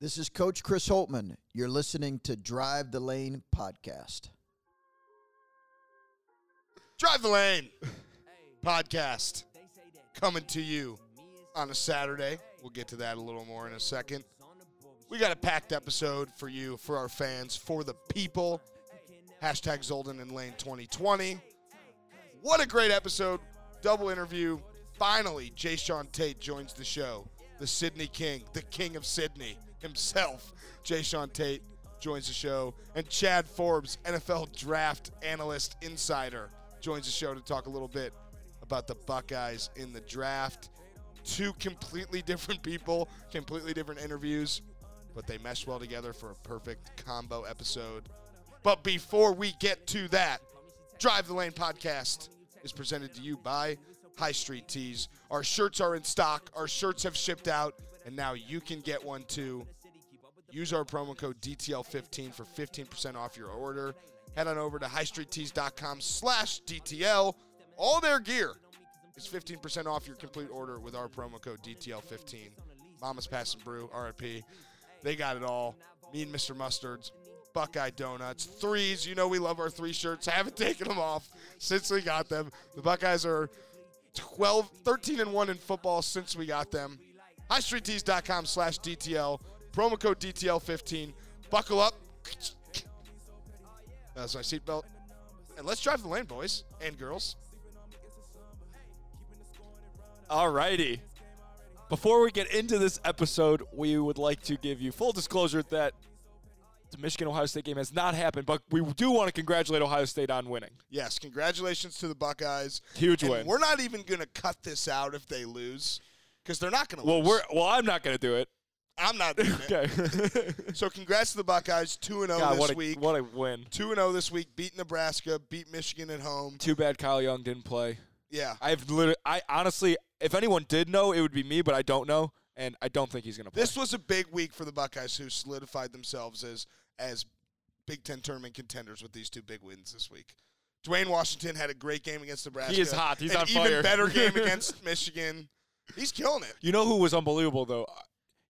This is Coach Chris Holtmann. You're listening to Drive the Lane podcast. Drive the Lane podcast coming to you on a Saturday. We'll get to that a little more in a second. We got a packed episode for you, for our fans, for the people. Hashtag Zolden and Lane 2020. What a great episode. Double interview. Finally, Jae'Sean Tate joins the show. The Sydney King, the King of Sydney himself. Jae'Sean Tate joins the show. And Chad Forbes, NFL draft analyst insider, joins the show to talk a little bit about the Buckeyes in the draft. Two completely different people, completely different interviews, but they mesh well together for a perfect combo episode. But before we get to that, Drive the Lane podcast is presented to you by High Street Tees. Our shirts are in stock, our shirts have shipped out, and now you can get one too. Use our promo code DTL15 for 15% off your order. Head on over to highstreettees.com slash DTL. All their gear is 15% off your complete order with our promo code DTL15. Mama's Passing Brew, RIP. They got it all. Me and Mr. Mustard's, Buckeye Donuts, threes. You know we love our three shirts. I haven't taken them off since we got them. The Buckeyes are 12, 13 and 1 in football since we got them. HighStreetTees.com slash DTL. Promo code DTL15. Buckle up. Uh, That's my seatbelt. And let's drive the lane, boys and girls. Alrighty. Before we get into this episode, we would like to give you full disclosure that the Michigan Ohio State game has not happened, but we do want to congratulate Ohio State on winning. Yes, congratulations to the Buckeyes. Huge And win. We're not even going to cut this out if they lose because they're not going to Well, lose. we're well. I'm not going to do it. I'm not doing it. Okay. So congrats to the Buckeyes. 2 and 0 this a week. what a win. 2 and 0 this week. Beat Nebraska, beat Michigan at home. Too bad Kyle Young didn't play. Yeah. I've literally, I honestly, if anyone did know, it would be me, but I don't know, and I don't think he's going to play. This was a big week for the Buckeyes who solidified themselves as as Big 10 tournament contenders with these two big wins this week. Duane Washington had a great game against Nebraska. He is hot. He's An on even better game against Michigan. He's killing it. you know who was unbelievable though?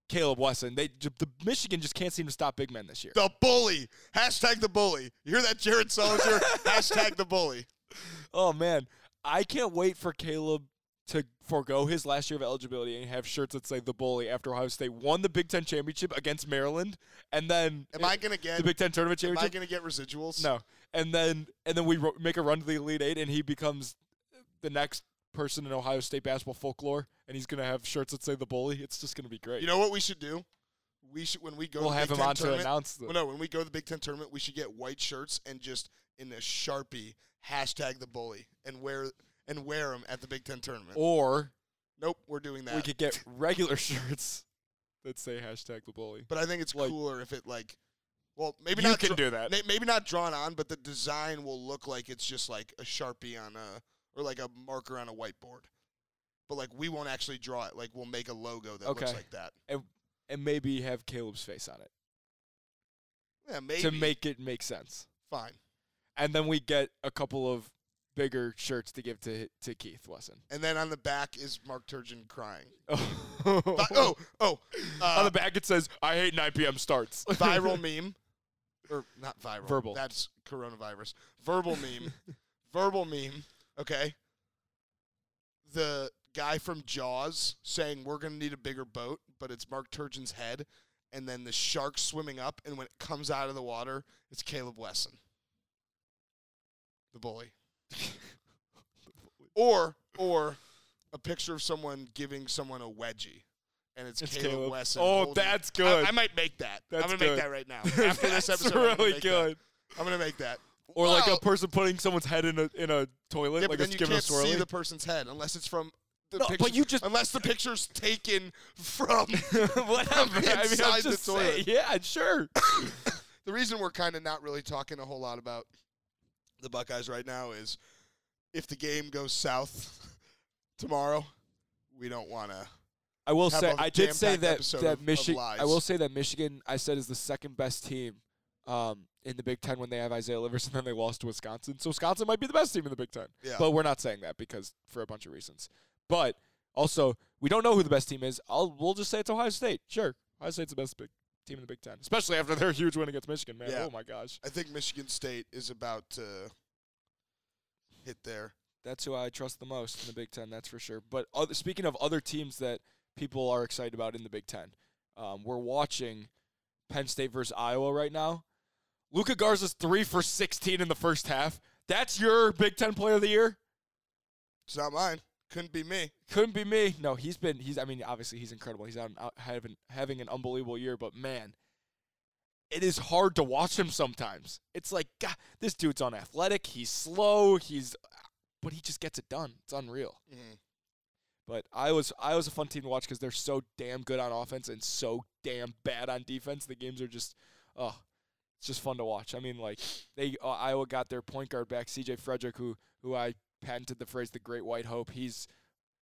Caleb Wesson. They the Michigan just can't seem to stop big men this year. The bully. Hashtag the bully. You hear that, Jared Sullinger? Hashtag the bully. Oh man, I can't wait for Caleb to forego his last year of eligibility and have shirts that say the bully after Ohio State won the Big Ten championship against Maryland, and then Am I going to get the Big Ten tournament Am I championship? going to get residuals? no, and then and then we ro- make a run to the Elite Eight, and he becomes the next person in Ohio State basketball folklore, and he's gonna have shirts that say the bully. It's just gonna be great. You know what we should do? We should when we go we'll to the have Big him Ten on to tournament, announce the. Well, no, when we go to the Big Ten tournament, we should get white shirts and just in a sharpie hashtag the bully and wear and wear them at the Big Ten tournament. Or nope, we're doing that. we could get regular shirts that say hashtag the bully. but I think it's like- cooler if it like, well, maybe you not. can do that. may- Maybe not drawn on, but the design will look like it's just like a sharpie on a or like a marker on a whiteboard. But like we won't actually draw it. Like we'll make a logo that looks like that. and maybe have Caleb's face on it Yeah, maybe to make it make sense. fine. And then we get a couple of bigger shirts to give to to Keith Wesson. And then on the back is Mark Turgeon crying. oh, Vi- oh, oh, uh, on the back it says, "I hate 9 p.m. starts." viral meme, or not viral. Verbal. That's coronavirus. Verbal meme. Verbal meme. Okay. The guy from Jaws saying we're gonna need a bigger boat, but it's Mark Turgeon's head, and then the shark swimming up, and when it comes out of the water, it's Caleb Wesson, the bully. Or or a picture of someone giving someone a wedgie, and it's, It's Caleb, Caleb. Wesson. Oh, holding- that's good. I, I might make that. That's I'm gonna make that right now. After this episode, I'm really that. good. I'm gonna make that. Or like a person putting someoe's head in a in a toilet, yeah, like then you can't see the person's head unless it's from the No, picture. but you just- unless the picture's taken from. Whatever. I mean, I'm the toilet. saying. Yeah, sure. the reason we're kind of not really talking a whole lot about the Buckeyes right now is if the game goes south tomorrow, we don't want to. I will say I did say that that Michigan. I will say that Michigan. I said is the second best team um, in the Big Ten when they have Isaiah Livers, and then they lost to Wisconsin. So Wisconsin might be the best team in the Big Ten. Yeah. But we're not saying that because for a bunch of reasons. But also, we don't know who the best team is. I'll we'll just say it's Ohio State. Sure, Ohio State's the best big team in the Big Ten, especially after their huge win against Michigan. Man, Yeah. oh my gosh, I think Michigan State is about to hit there. that's who I trust the most in the Big Ten. That's for sure. But other, speaking of other teams that people are excited about in the Big Ten, um, we're watching Penn State versus Iowa right now. Luka Garza's three for sixteen in the first half. That's your Big Ten Player of the Year. It's not mine. Couldn't be me. Couldn't be me. No, he's been. He's. I mean, obviously he's incredible. He's out, out having having an unbelievable year. But man, it is hard to watch him sometimes. It's like God, this dude's unathletic. He's slow. He's, but he just gets it done. It's unreal. Mhm. But I was I was a fun team to watch because they're so damn good on offense and so damn bad on defense. The games are just, oh, it's just fun to watch. I mean, like they uh, Iowa got their point guard back, C.J. Fredrick, who who I patented the phrase the Great White Hope. He's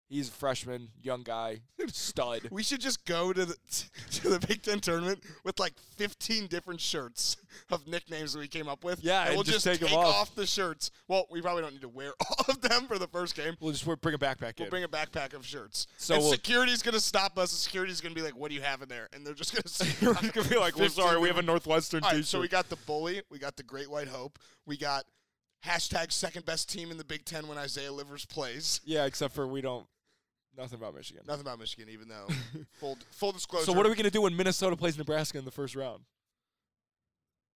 he's a freshman, young guy, stud. We should just go to the to the Big Ten tournament with like 15 different shirts of nicknames that we came up with. Yeah, and and we'll just just take 'em off. the shirts. Well, we probably don't need to wear all of them for the first game. We'll just we'll bring a backpack We'll in. bring a backpack of shirts. So and we'll- security's gonna stop us. Security's gonna be like, "What do you have in there?" And they're just gonna say, We're gonna be like, "Well, 15 sorry, we have a Northwestern All right, T-shirt." so we got the bully, we got the Great White Hope, we got hashtag second best team in the Big Ten when Isaiah Livers plays. yeah, except for we don't nothing about Michigan. Nothing about Michigan, even though full full disclosure. So what are we gonna do when Minnesota plays Nebraska in the first round?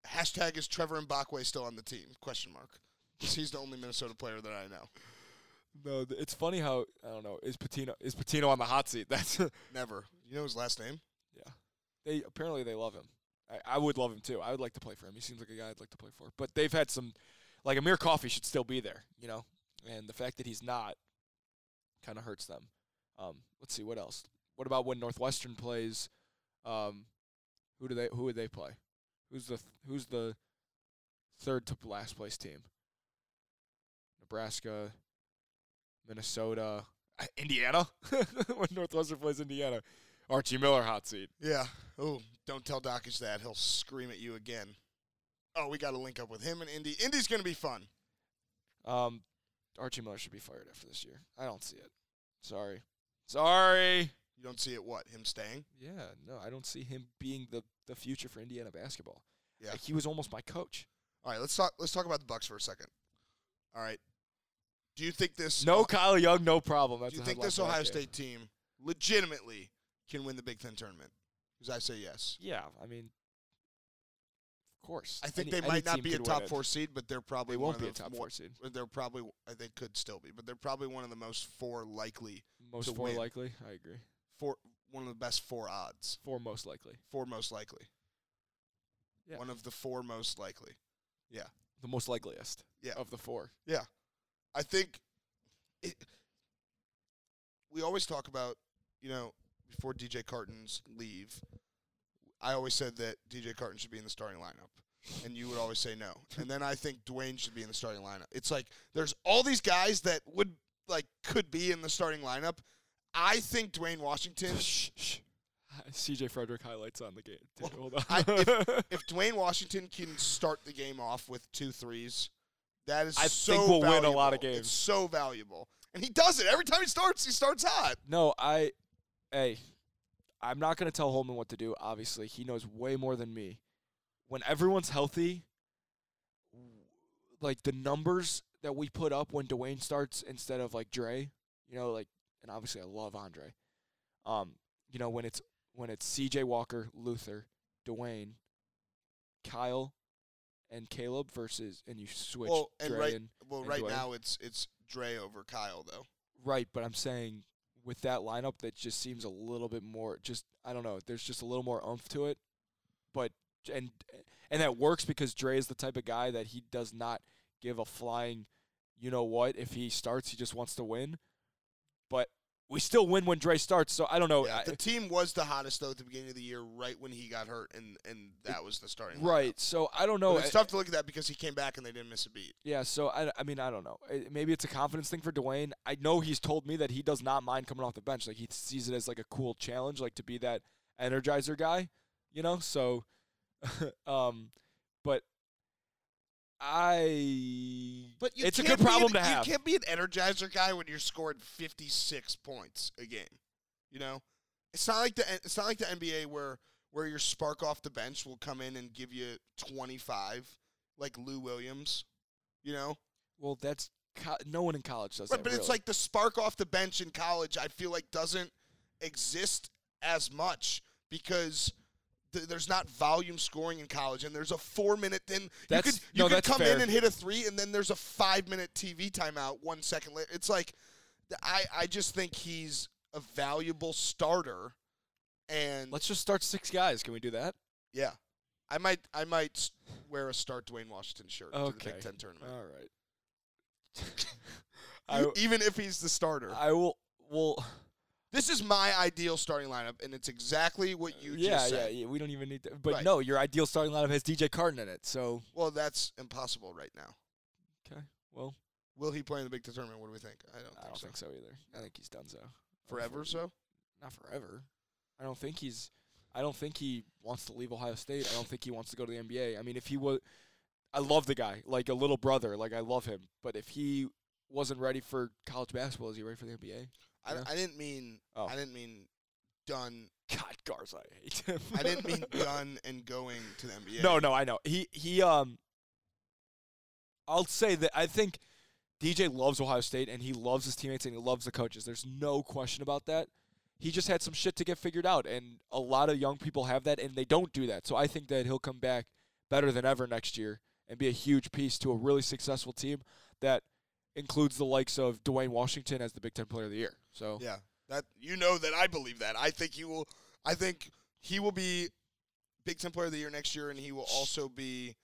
Hashtag is Trevor Mbakwe still on the team? Question mark. he's the only Minnesota player that I know. No, th- it's funny how I don't know. Is Pitino is Pitino on the hot seat? That's Never. You know his last name? Yeah. They apparently they love him. I, I would love him too. I would like to play for him. He seems like a guy I'd like to play for. But they've had some, like Amir Coffey should still be there, you know, and the fact that he's not, kind of hurts them. Um, let's see what else. What about when Northwestern plays? Um, who do they? Who would they play? Who's the th- Who's the third to last place team? Nebraska, Minnesota, uh, Indiana. when Northwestern plays Indiana, Archie Miller hot seat. Yeah. Oh, don't tell Dockish that. He'll scream at you again. Oh, we got to link up with him and Indy. Indy's going to be fun. Um, Archie Miller should be fired after this year. I don't see it. Sorry. Sorry. You don't see it, what? Him staying? Yeah, no, I don't see him being the, the future for Indiana basketball. Yeah. Like, he was almost my coach. All right, let's talk. Let's talk about the Bucks for a second. All right. Do you think this? No Kyle Young, no problem. Do you think this Ohio game. State team legitimately can win the Big Ten tournament? Because I say yes. Yeah, I mean, course. I think Any- they might not be a top four seed, but they're probably They one won't of be a the top more- four seed. They're probably. They could still be, but they're probably one of the most four likely, Most four win. likely. I agree. four one of the best four odds, Four most likely. four most likely. Yeah. One of the four most likely. Yeah. The most likeliest Yeah. of the four. Yeah. I think it, we always talk about, you know, before DJ Carton's leave, I always said that DJ Carton should be in the starting lineup. And you would always say no. And then I think Duane should be in the starting lineup. It's like there's all these guys that would like could be in the starting lineup. I think Duane Washington. CJ Fredrick highlights on the game. too. Well, Hold on. I- if Duane Washington can start the game off with two threes, that is I so think we'll win a lot of games. It's so valuable. And he does it. Every time he starts, he starts hot. No, I, hey, I'm not gonna tell Holtmann what to do. Obviously, he knows way more than me. When everyone's healthy, like the numbers that we put up when Duane starts instead of like Dre, you know, like, and obviously I love Andre. Um, you know, when it's when it's C.J. Walker, Luther, Duane, Kyle, and Caleb versus, and you switch well, and Dre right, and well, and right Duane. now it's it's Dre over Kyle though. Right, but I'm saying with that lineup, that just seems a little bit more. Just I don't know. There's just a little more oomph to it, but and and that works because Dre is the type of guy that he does not give a flying, you know what? If he starts, he just wants to win. But we still win when Dre starts. So I don't know. yeah, the team was the hottest though at the beginning of the year, right when he got hurt, and and that was the starting. lineup. right. So I don't But know. it's I- tough to look at that because he came back and they didn't miss a beat. Yeah, so I, I mean I don't know. Maybe it's a confidence thing for Duane. I know he's told me that he does not mind coming off the bench. Like he sees it as like a cool challenge, like to be that energizer guy, you know. So, um, but I. But you it's a good problem an- to have. You can't be an energizer guy when you're scoring 56 points a game. You know, it's not like the it's not like the NBA where where your spark off the bench will come in and give you 25, like Lou Williams. You know, Well, that's co- no one in college does right? that. But it's like the spark off the bench in college. I feel like doesn't exist as much because. Th- There's not volume scoring in college, and there's a four minute. Then you could you no, could come fair. in and hit a three, and then there's a five minute TV timeout one second later. It's like I I just think he's a valuable starter, and let's just start six guys. Can we do that? yeah, I might I might wear a start Duane Washington shirt to the Big Ten tournament, All right. I, even if he's the starter. I will. Well, this is my ideal starting lineup, and it's exactly what you yeah, just said. yeah. yeah, We don't even need to. But Right. no, your ideal starting lineup has DJ Carton in it. So Well, that's impossible right now. okay. Well, Will he play in the Big tournament? What do we think? I don't, I think, don't so. think so either. I think he's done so. Forever, so Not forever. I don't think he's. I don't think he wants to leave Ohio State. I don't think he wants to go to the NBA. I mean, if he was, I love the guy, like a little brother. Like I love him. But if he wasn't ready for college basketball, is he ready for the NBA? I, Yeah. I didn't mean Oh. I didn't mean done. God, Garza, I hate him. I didn't mean done and going to the NBA. No, no, I know. He he um I'll say that I think DJ loves Ohio State and he loves his teammates and he loves the coaches. There's no question about that. He just had some shit to get figured out and a lot of young people have that and they don't do that. So I think that he'll come back better than ever next year and be a huge piece to a really successful team that includes the likes of Duane Washington as the Big 10 player of the year. So Yeah, that you know that I believe that. I think he will. I think he will be Big Ten Player of the Year next year, and he will also be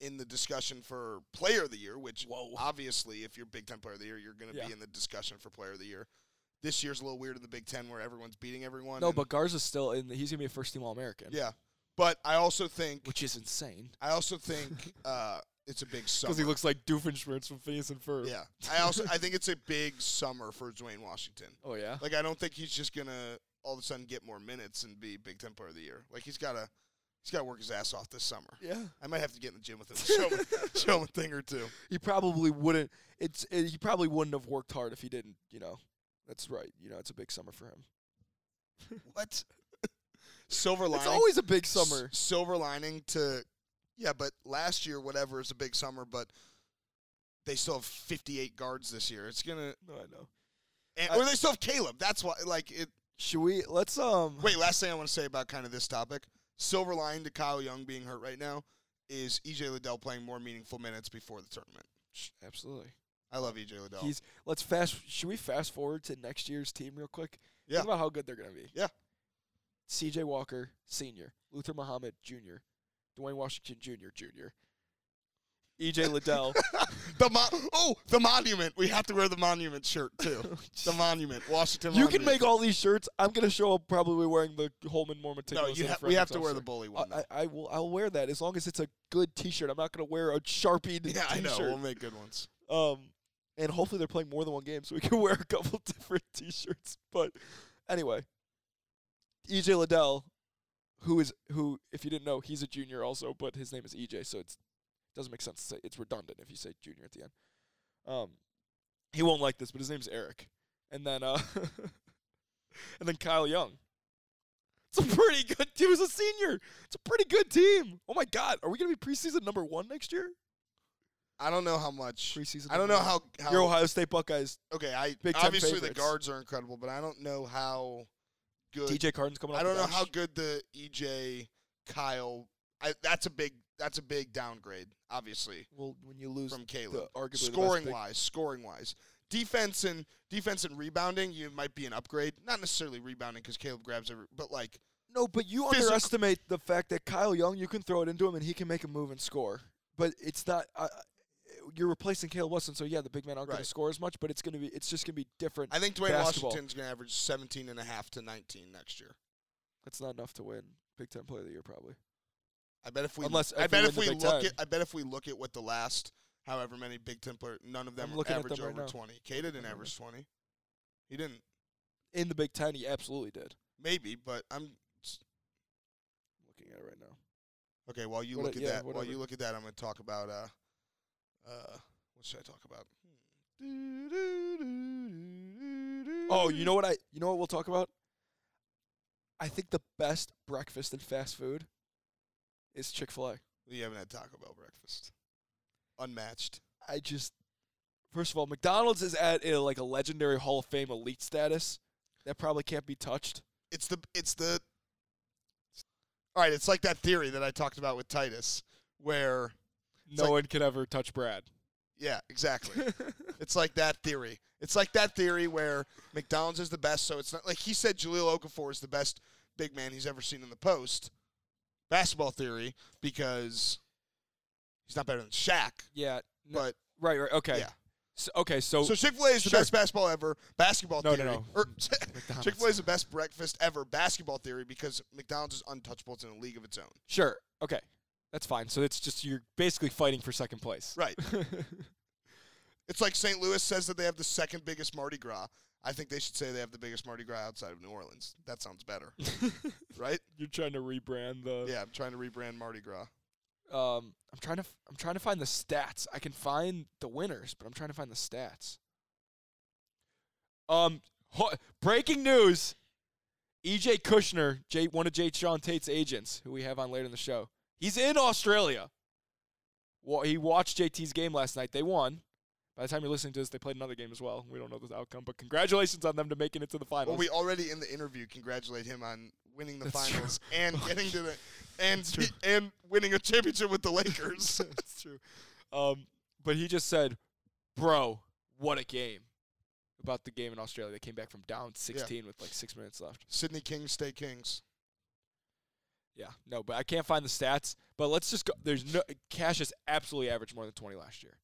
in the discussion for Player of the Year. Which, Whoa. obviously, if you're Big Ten Player of the Year, you're going to Yeah. be in the discussion for Player of the Year. This year's a little weird in the Big Ten where everyone's beating everyone. No, but Garza's still in he's going to be a first team All-American. yeah. But I also think Which is insane. I also think uh, it's a big summer. Because he looks like Doofenshmirtz from Phineas and Ferb. Yeah, I also I think it's a big summer for Duane Washington. Oh yeah. Like I don't think he's just gonna all of a sudden get more minutes and be Big Ten Player of the Year. Like he's gotta he's gotta work his ass off this summer. Yeah. I might have to get in the gym with him, show him, show him a thing or two. He probably wouldn't. It's it, he probably wouldn't have worked hard if he didn't. You know. That's right. You know, it's a big summer for him. What? Silver lining. It's always a big s- summer. silver lining to, yeah. But last year, whatever, is a big summer. But they still have 58 guards this year. It's gonna, No, I know. and, I- or they still have Caleb. That's why. Like it. Should we? Let's um. Wait, last thing I want to say about kind of this topic. Silver lining to Kyle Young being hurt right now is EJ Liddell playing more meaningful minutes before the tournament. Absolutely. I love EJ Liddell. He's. Let's fast. Should we fast forward to next year's team real quick? Yeah. Think about how good they're gonna be. Yeah. C.J. Walker, senior. Luther Muhammad, junior. Duane Washington, junior, junior. E.J. Liddell. the mo- oh, the monument. We have to wear the monument shirt too. the monument, Washington. You can make all these shirts. I'm gonna show up probably wearing the Holman more No, meticulous. you ha- we have to wear the bully one. I. I, I will. I'll wear that as long as it's a good T-shirt. I'm not gonna wear a sharpie yeah, I know. T-shirt. We'll make good ones. Um, and hopefully they're playing more than one game, so we can wear a couple different T-shirts. But anyway, EJ Liddell, who is who, if you didn't know, he's a junior also, but his name is EJ, so it's doesn't make sense to say it's redundant if you say junior at the end. Um, he won't like this, but his name's Eric, and then uh, and then Kyle Young. It's a pretty good. Team. He was a senior. It's a pretty good team. Oh my God, are we gonna be preseason number one next year? I don't know how much. Preseason. I don't know how. how Your Ohio State Buckeyes. okay, I obviously the guards are incredible, but I don't know how good. DJ Carton's coming. Up. I don't the know how good the EJ Kyle. I, that's a big. That's a big downgrade, obviously, Well, when you lose from Caleb. the arguably the scoring big- wise, scoring wise, defense and defense and rebounding, you might be an upgrade. Not necessarily rebounding because Caleb grabs every, but like No, but you Physical- underestimate the fact that Kyle Young, you can throw it into him and he can make a move and score. But it's not. Uh, you're replacing Caleb Wesson, so yeah, the big men aren't going Right. to score as much, but it's going to be. It's just going to be different. I think Duane Basketball. Washington's going to average 17 and a half to 19 next year. That's not enough to win Big Ten Player of the Year, probably. I bet if we Unless I if bet if we Big look Ten. at I bet if we look at what the last however many Big Ten player, none of them I'm looking at average them right over now. 20. Kata didn't Mhm. average 20. He didn't. In the Big Ten, he absolutely did. Maybe, but I'm looking at it right now. okay. While you What- look at yeah, that, while whatever. you look at that, I'm going to talk about uh, uh, what should I talk about? Oh, you know what I? You know what we'll talk about? I think the best breakfast in fast food is Chick Fil A. You haven't had Taco Bell breakfast. Unmatched. I just, first of all, McDonald's is at a, like a legendary Hall of Fame elite status that probably can't be touched. It's the it's the All right, it's like that theory that I talked about with Titus where No like- one can ever touch Brad. yeah, exactly. it's like that theory. It's like that theory where McDonald's is the best, so it's not like he said Jahlil Okafor is the best big man he's ever seen in the post. Basketball theory because he's not better than Shaq, yeah. No, but right. Right. Okay. yeah. So, okay. So, So Chick Fil A is the Sure. best basketball ever. Basketball No, no, theory. no. Or McDonald's. Chick Fil A is the best breakfast ever. Basketball theory because McDonald's is untouchable. It's in a league of its own. Sure. Okay. That's fine. So it's just you're basically fighting for second place. Right. It's like St. Louis says that they have the second biggest Mardi Gras. I think they should say they have the biggest Mardi Gras outside of New Orleans. That sounds better, right? you're trying to rebrand the. Yeah, I'm trying to rebrand Mardi Gras. Um, I'm trying to. f- I'm trying to find the stats. I can find the winners, but I'm trying to find the stats. Um, ho- breaking news: EJ Kushner, J, one of Jae'Sean Tate's agents, who we have on later in the show, he's in Australia. Well, he watched JT's game last night. They won. By the time you're listening to this, they played another game as well. We don't know the outcome, but congratulations on them to making it to the finals. Well, we already in the interview congratulate him on winning the That's true. finals and getting to the and and winning a championship with the Lakers. That's true. Um, but he just said, "Bro, what a game!" About the game in Australia. They came back from down 16 with like six minutes left. Sydney Kings stay Kings. Yeah, no, but I can't find the stats. But let's just go. There's no Cassius absolutely averaged more than 20 last year,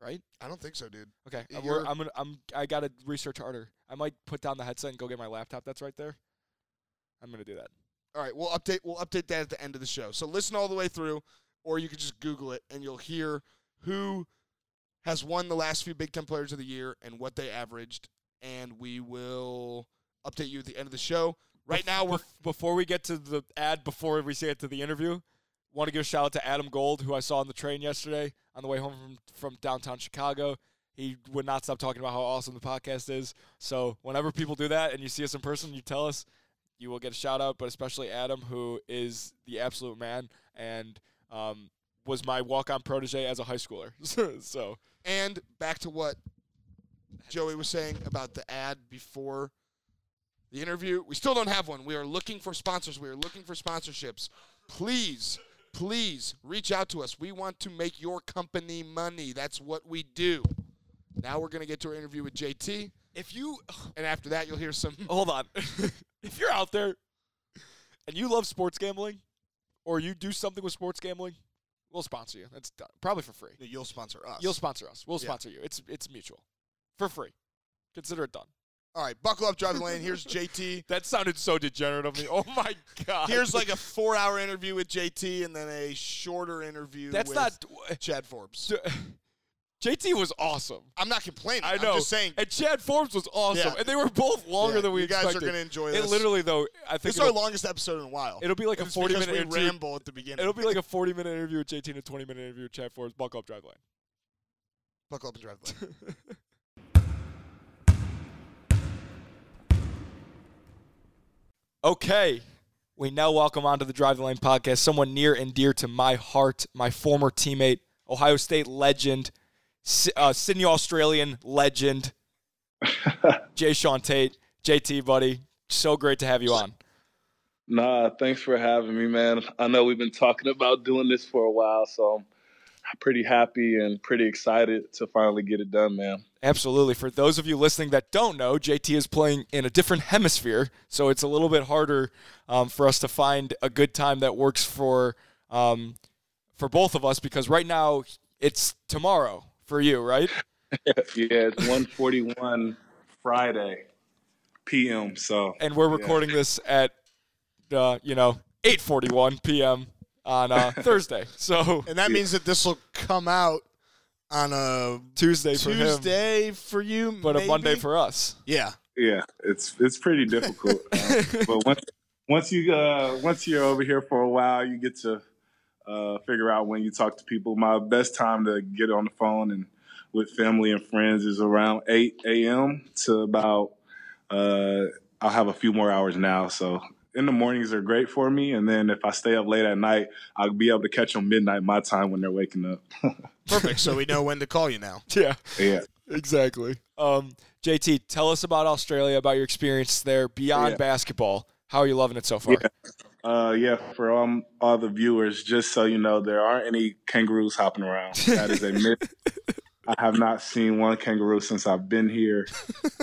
right? I don't think so, dude. Okay, You're- we're, I'm gonna I'm I gotta research harder. I might put down the headset and go get my laptop. That's right there. I'm gonna do that. All right, we'll update we'll update that at the end of the show. So listen all the way through, or you can just Google it and you'll hear who has won the last few Big Ten Players of the Year and what they averaged, and we will update you at the end of the show. Right now, we're before we get to the ad, before we get to the interview, want to give a shout out to Adam Gold, who I saw on the train yesterday on the way home from from downtown Chicago. He would not stop talking about how awesome the podcast is. So whenever people do that and you see us in person, you tell us, you will get a shout out. But especially Adam, who is the absolute man and um, was my walk on protege as a high schooler. so and back to what Joey was saying about the ad before the interview. We still don't have one. We are looking for sponsors. We are looking for sponsorships. Please, please reach out to us. We want to make your company money. That's what we do. Now we're going to get to our interview with JT, if you and after that, you'll hear some. hold on. if you're out there and you love sports gambling or you do something with sports gambling, we'll sponsor you. That's done. probably for free. You'll sponsor us. You'll sponsor us. We'll Yeah. sponsor you. It's it's mutual. For free. Consider it done. All right, buckle up, drive the lane. Here's JT. That sounded so degenerate of me. Oh my god. Here's like a four-hour interview with JT, and then a shorter interview. That's with not Chad Forbes. JT was awesome. I'm not complaining. I know. I'm just saying. And Chad Forbes was awesome. Yeah. And they were both longer Yeah, than we you guys expected. are gonna enjoy It this. literally though, I think This is our longest episode in a while. it'll be like a 40 minute interview. ramble at the beginning. It'll be like a 40 minute interview with JT and a 20 minute interview with Chad Forbes. Buckle up, drive line. buckle up and drive the Okay. We now welcome onto the Drive the Lane podcast someone near and dear to my heart, my former teammate, Ohio State legend, uh, Sydney Australian legend, Jae'Sean Tate. JT, buddy, so great to have you on. Nah, thanks for having me, man. I know we've been talking about doing this for a while, so I'm pretty happy and pretty excited to finally get it done, man. Absolutely. For those of you listening that don't know, JT is playing in a different hemisphere, so it's a little bit harder um, for us to find a good time that works for um, for both of us because right now it's tomorrow for you, right? yeah, it's 1:41 Friday p.m. So And we're Yeah. recording this at uh, you know 8:41 p.m. on uh, Thursday. So and that means that this will come out on a Tuesday for him, Tuesday for you, but a Monday for us. yeah. yeah, it's it's pretty difficult. Uh, but once once you uh, once you're over here for a while, you get to uh, figure out when you talk to people. My best time to get on the phone and with family and friends is around 8 a.m. to about. Uh, I'll have a few more hours now, so in the mornings are great for me, and then if I stay up late at night, I'll be able to catch them midnight my time when they're waking up. Perfect. so we know when to call you now. Yeah, yeah, exactly. Um, JT, tell us about Australia, about your experience there beyond Yeah. basketball. How are you loving it so far? Yeah. Uh, yeah, for um, all the viewers, just so you know, there aren't any kangaroos hopping around. That is a myth. I have not seen one kangaroo since I've been here.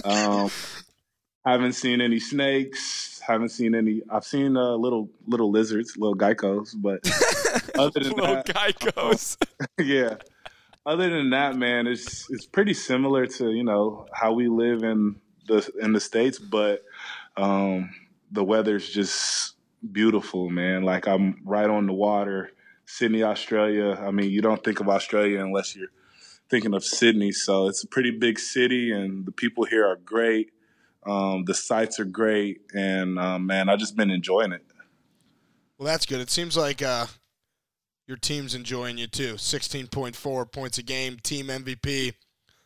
Um, haven't seen any snakes. Haven't seen any. I've seen uh, little little lizards, little geckos, but other than Little that, goes. yeah. Other than that, man, it's it's pretty similar to you know how we live in the in the states, but um, the weather's just beautiful, man. Like I'm right on the water, Sydney, Australia. I mean, you don't think of Australia unless you're thinking of Sydney. So it's a pretty big city, and the people here are great. Um, the sights are great, and um, man, I've just been enjoying it. Well, that's good. It seems like uh, your team's enjoying you too. Sixteen point four points a game, team MVP.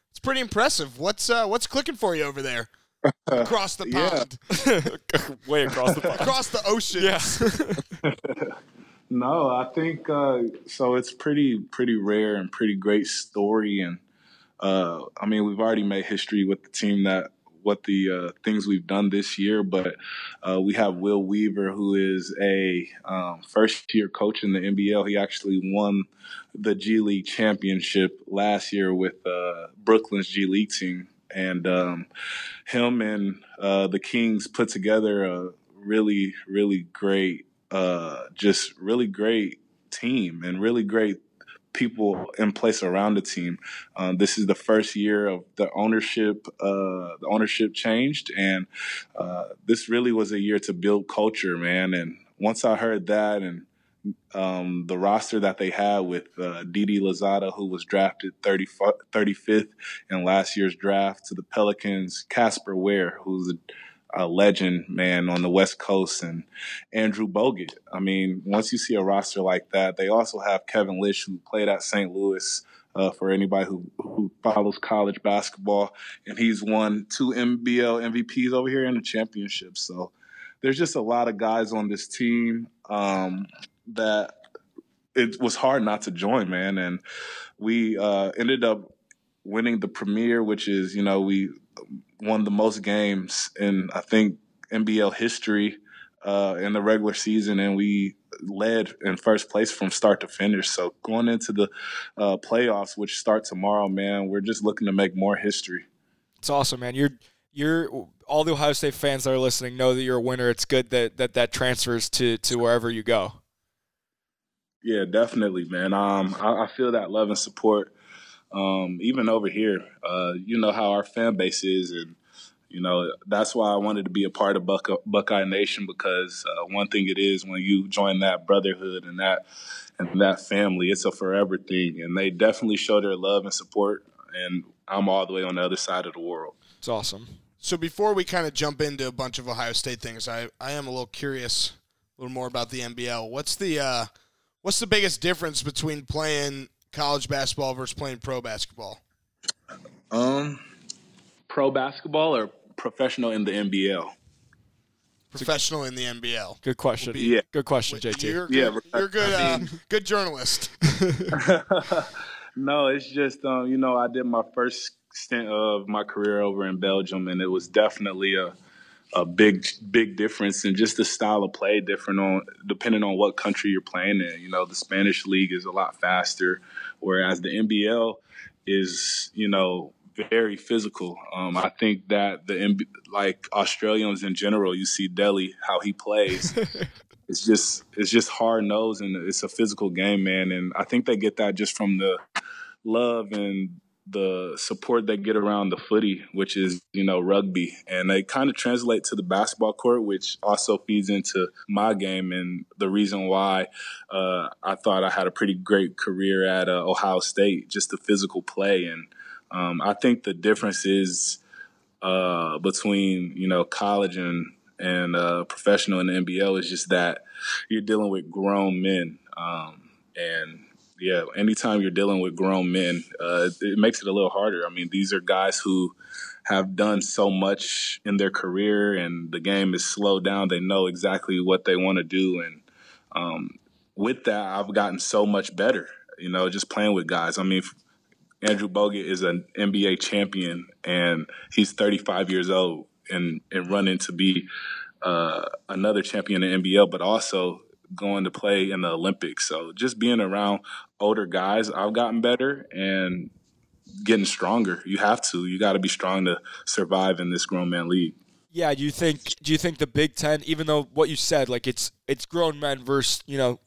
It's pretty impressive. What's uh, what's clicking for you over there across the pond, Way across the pond. across the ocean? Yeah. No, I think uh, so. It's pretty pretty rare and pretty great story, and uh, I mean we've already made history with the team that what the uh, things we've done this year, but uh, we have Will Weaver, who is a um, first year coach in the NBL. He actually won the G League championship last year with uh, Brooklyn's G League team, and um, him and uh, the Kings put together a really really great uh, just really great team and really great people in place around the team. Um, this is the first year of the ownership. Uh, the ownership changed, and uh, this really was a year to build culture, man. And once I heard that, and um, the roster that they had with uh, Didi Louzada, who was drafted 30, 35th in last year's draft, to the Pelicans, Casper Ware, who's a a legend, man, on the West Coast, and Andrew Bogut. I mean, once you see a roster like that, they also have Kevin Lisch, who played at St. Louis. Uh, for anybody who, who follows college basketball, and he's won two NBL MVPs over here in the championship. So there's just a lot of guys on this team um, that it was hard not to join, man. And we uh, ended up winning the premiere, which is you know we won the most games in I think NBL history uh, in the regular season, and we led in first place from start to finish. So going into the uh, playoffs, which start tomorrow, man, we're just looking to make more history. It's awesome, man. You're you're all the Ohio State fans that are listening know that you're a winner. It's good that that, that transfers to to wherever you go. Yeah, definitely, man. Um, I, I feel that love and support. Um, even over here, uh, you know how our fan base is, and you know that's why I wanted to be a part of Buckeye, Buckeye Nation because uh, one thing it is when you join that brotherhood and that and that family, it's a forever thing, and they definitely show their love and support. And I'm all the way on the other side of the world. It's awesome. So before we kind of jump into a bunch of Ohio State things, I, I am a little curious, a little more about the NBL. What's the uh, what's the biggest difference between playing college basketball versus playing pro basketball? Um, pro basketball or professional in the NBL? Professional in the NBL. Good question. Be- Yeah. Good question, JT. You're Yeah, good, but- you're good. I Uh, good journalist. no, it's just um, you know I did my first stint of my career over in Belgium, and it was definitely a a big big difference and just the style of play different on depending on what country you're playing in. You know, the Spanish league is a lot faster, whereas the NBL is you know very physical. Um, I think that the like Australians in general, you see Delly how he plays. it's just it's just hard nosed and it's a physical game, man. And I think they get that just from the love and the support they get around the footy, which is you know rugby, and they kind of translate to the basketball court, which also feeds into my game and the reason why uh, I thought I had a pretty great career at uh, Ohio State, just the physical play, and um, I think the difference is uh, between you know college and and uh, professional in the NBL is just that you're dealing with grown men, um, and yeah, anytime you're dealing with grown men, uh, it makes it a little harder. I mean, these are guys who have done so much in their career, and the game is slowed down. They know exactly what they want to do, and um, with that, I've gotten so much better. You know, just playing with guys. I mean, Andrew Bogut is an NBA champion, and he's 35 years old, and and running to be uh, another champion in NBL, but also going to play in the Olympics. So just being around older guys, I've gotten better and getting stronger. You have to. You got to be strong to survive in this grown man league. Yeah, do you think do you think the Big Ten, even though what you said, like it's it's grown men versus you know,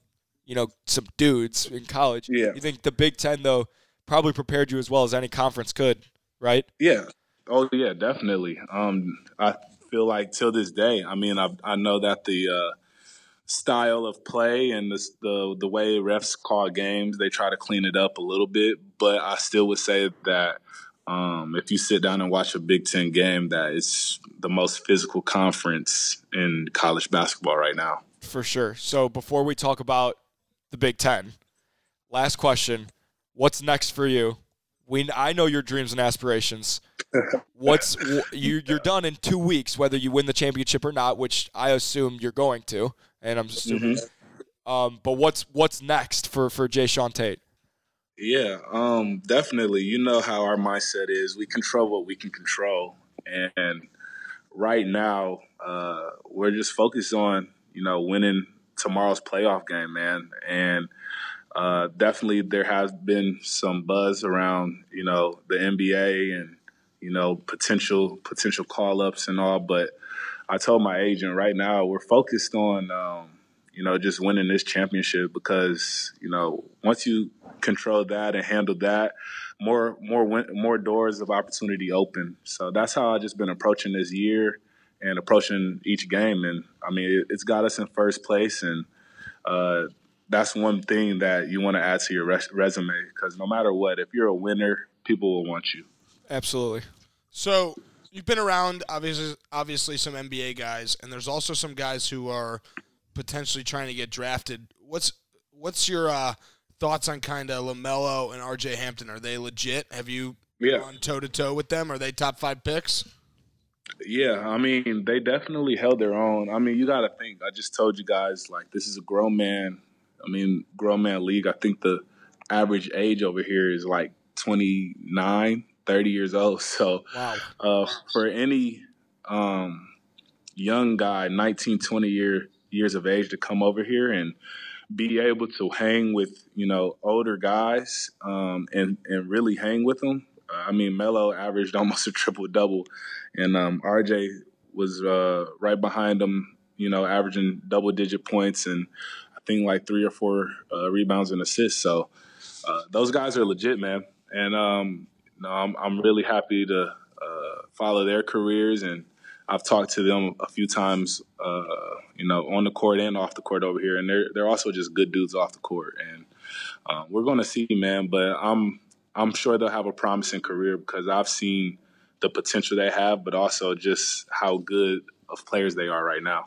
you know some dudes in college. Yeah. You think the Big Ten though probably prepared you as well as any conference could, right? Yeah. Oh yeah, definitely. Um, I feel like till this day. I mean, I I know that the uh, style of play and the, the the way refs call games, they try to clean it up a little bit, but I still would say that um, if you sit down and watch a Big Ten game, that it's the most physical conference in college basketball right now. For sure. So before we talk about the Big Ten, last question: What's next for you? We I know your dreams and aspirations. What's you? You're done in two weeks, whether you win the championship or not, which I assume you're going to, and I'm assuming. Mm-hmm. Um, but what's what's next for for Jae'Sean Tate? Yeah, um, definitely. You know how our mindset is. We control what we can control, and right now uh, we're just focused on you know winning tomorrow's playoff game, man. And uh, definitely there has been some buzz around you know the NBA and you know potential potential call ups and all, but I told my agent right now we're focused on. Um, you know, just winning this championship because you know once you control that and handle that, more more more doors of opportunity open. So that's how I just been approaching this year and approaching each game. And I mean, it's got us in first place, and uh, that's one thing that you want to add to your res- resume because no matter what, if you're a winner, people will want you. Absolutely. So you've been around obviously obviously some NBA guys, and there's also some guys who are potentially trying to get drafted. What's what's your uh, thoughts on kind of Lamelo and R.J. Hampton? Are they legit? Have you yeah. gone toe to toe with them? Are they top five picks? Yeah, I mean they definitely held their own. I mean you got to think. I just told you guys like this is a grown man. I mean grown man league. I think the average age over here is like 29, 30 years old. So wow. uh, for any um, young guy, 19, 20 year years of age to come over here and be able to hang with you know older guys um, and and really hang with them. I mean, Melo averaged almost a triple double, and um, RJ was uh, right behind him. You know, averaging double digit points and I think like three or four uh, rebounds and assists. So uh, those guys are legit, man. And um, no, I'm I'm really happy to uh, follow their careers and I've talked to them a few times, uh, you know, on the court and off the court over here, and they're they're also just good dudes off the court, and uh, we're going to see, man. But I'm I'm sure they'll have a promising career because I've seen the potential they have, but also just how good of players they are right now.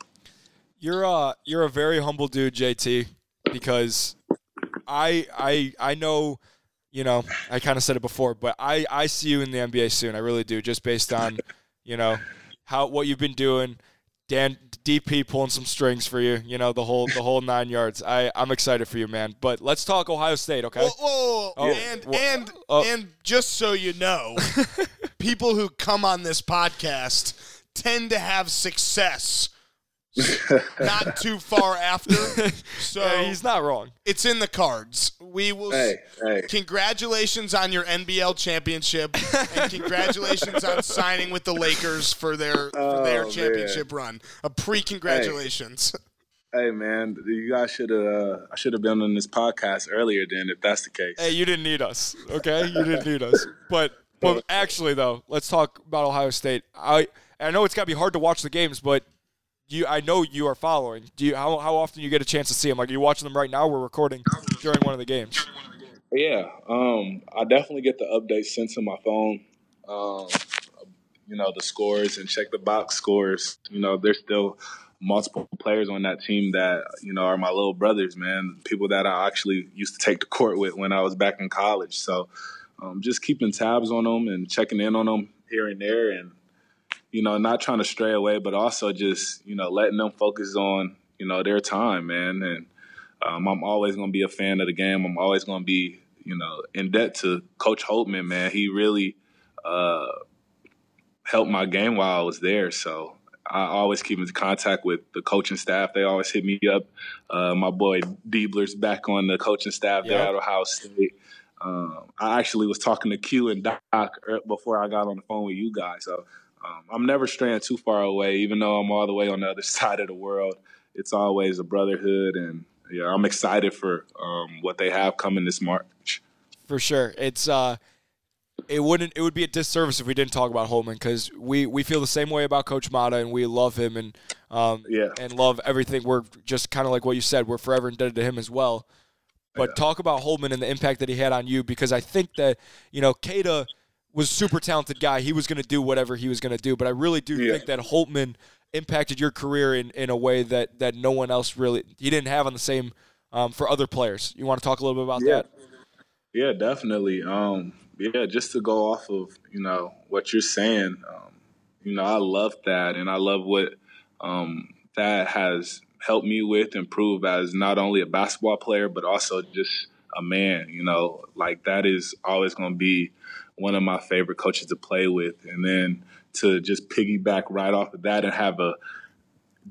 You're uh you're a very humble dude, JT, because I I I know. You know, I kind of said it before, but I, I see you in the NBA soon. I really do, just based on, you know, how what you've been doing. Dan DP pulling some strings for you, you know the whole the whole nine yards. I I'm excited for you, man. But let's talk Ohio State, okay? Whoa, whoa, Oh, and and oh. and just so you know, people who come on this podcast tend to have success not too far after. So Yeah, he's not wrong. it's in the cards. We will. Hey, hey. Congratulations on your NBL championship, and congratulations on signing with the Lakers for their for their Oh, man. championship run. A pre congratulations. Hey man, you guys should have. Uh, I should have been on this podcast earlier. Then, if that's the case. Hey, you didn't need us, okay? You didn't need us. But but actually though, let's talk about Ohio State. I I know it's got to be hard to watch the games, but you I know you are following. Do you how how often you get a chance to see them? Like you watching them right now? We're recording during one of the games. Yeah, um, I definitely get the updates sent to my phone. Um, you know the scores and check the box scores. You know, there's still multiple players on that team that you know are my little brothers, man. People that I actually used to take to court with when I was back in college. So um, just keeping tabs on them and checking in on them here and there, and you know, not trying to stray away, but also just you know letting them focus on you know their time, man. And um, I'm always going to be a fan of the game. I'm always going to be you know in debt to Coach Holtmann, man. He really uh, helped my game while I was there, so I always keep in contact with the coaching staff. They always hit me up. Uh, my boy Diebler's back on the coaching staff yep. there at Ohio State. Um, I actually was talking to Q and Doc er, before I got on the phone with you guys. So um, I'm never straying too far away, even though I'm all the way on the other side of the world. It's always a brotherhood, and yeah, I'm excited for um, what they have coming this March. For sure, it's uh, it wouldn't it would be a disservice if we didn't talk about Holtmann because we, we feel the same way about Coach Matta and we love him and um, yeah. and love everything. We're just kind of like what you said. We're forever indebted to him as well. But yeah. talk about Holtmann and the impact that he had on you because I think that you know Keita was super talented guy. He was going to do whatever he was going to do. But I really do yeah. think that Holtmann impacted your career in, in a way that that no one else really he didn't have on the same um, for other players. You want to talk a little bit about yeah. that? Yeah, definitely. Um, yeah, just to go off of you know what you're saying, um, you know, I love that, and I love what um, that has helped me with improve as not only a basketball player but also just a man. You know, like that is always going to be one of my favorite coaches to play with, and then to just piggyback right off of that and have a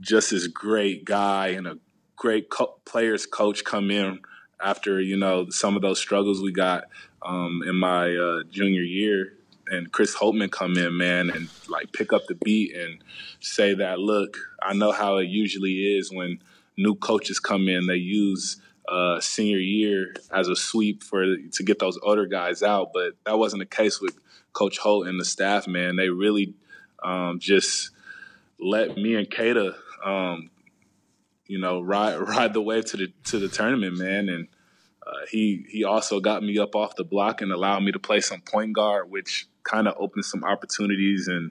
just as great guy and a great co- players coach come in after you know some of those struggles we got um, in my uh, junior year, and Chris Holtmann come in, man, and like pick up the beat and say that, look, I know how it usually is when new coaches come in. They use uh, senior year as a sweep for to get those older guys out, but that wasn't the case with Coach Holt and the staff. Man, they really um, just let me and Keita, um, you know, ride ride the wave to the to the tournament, man, and uh, he he also got me up off the block and allowed me to play some point guard, which kind of opened some opportunities and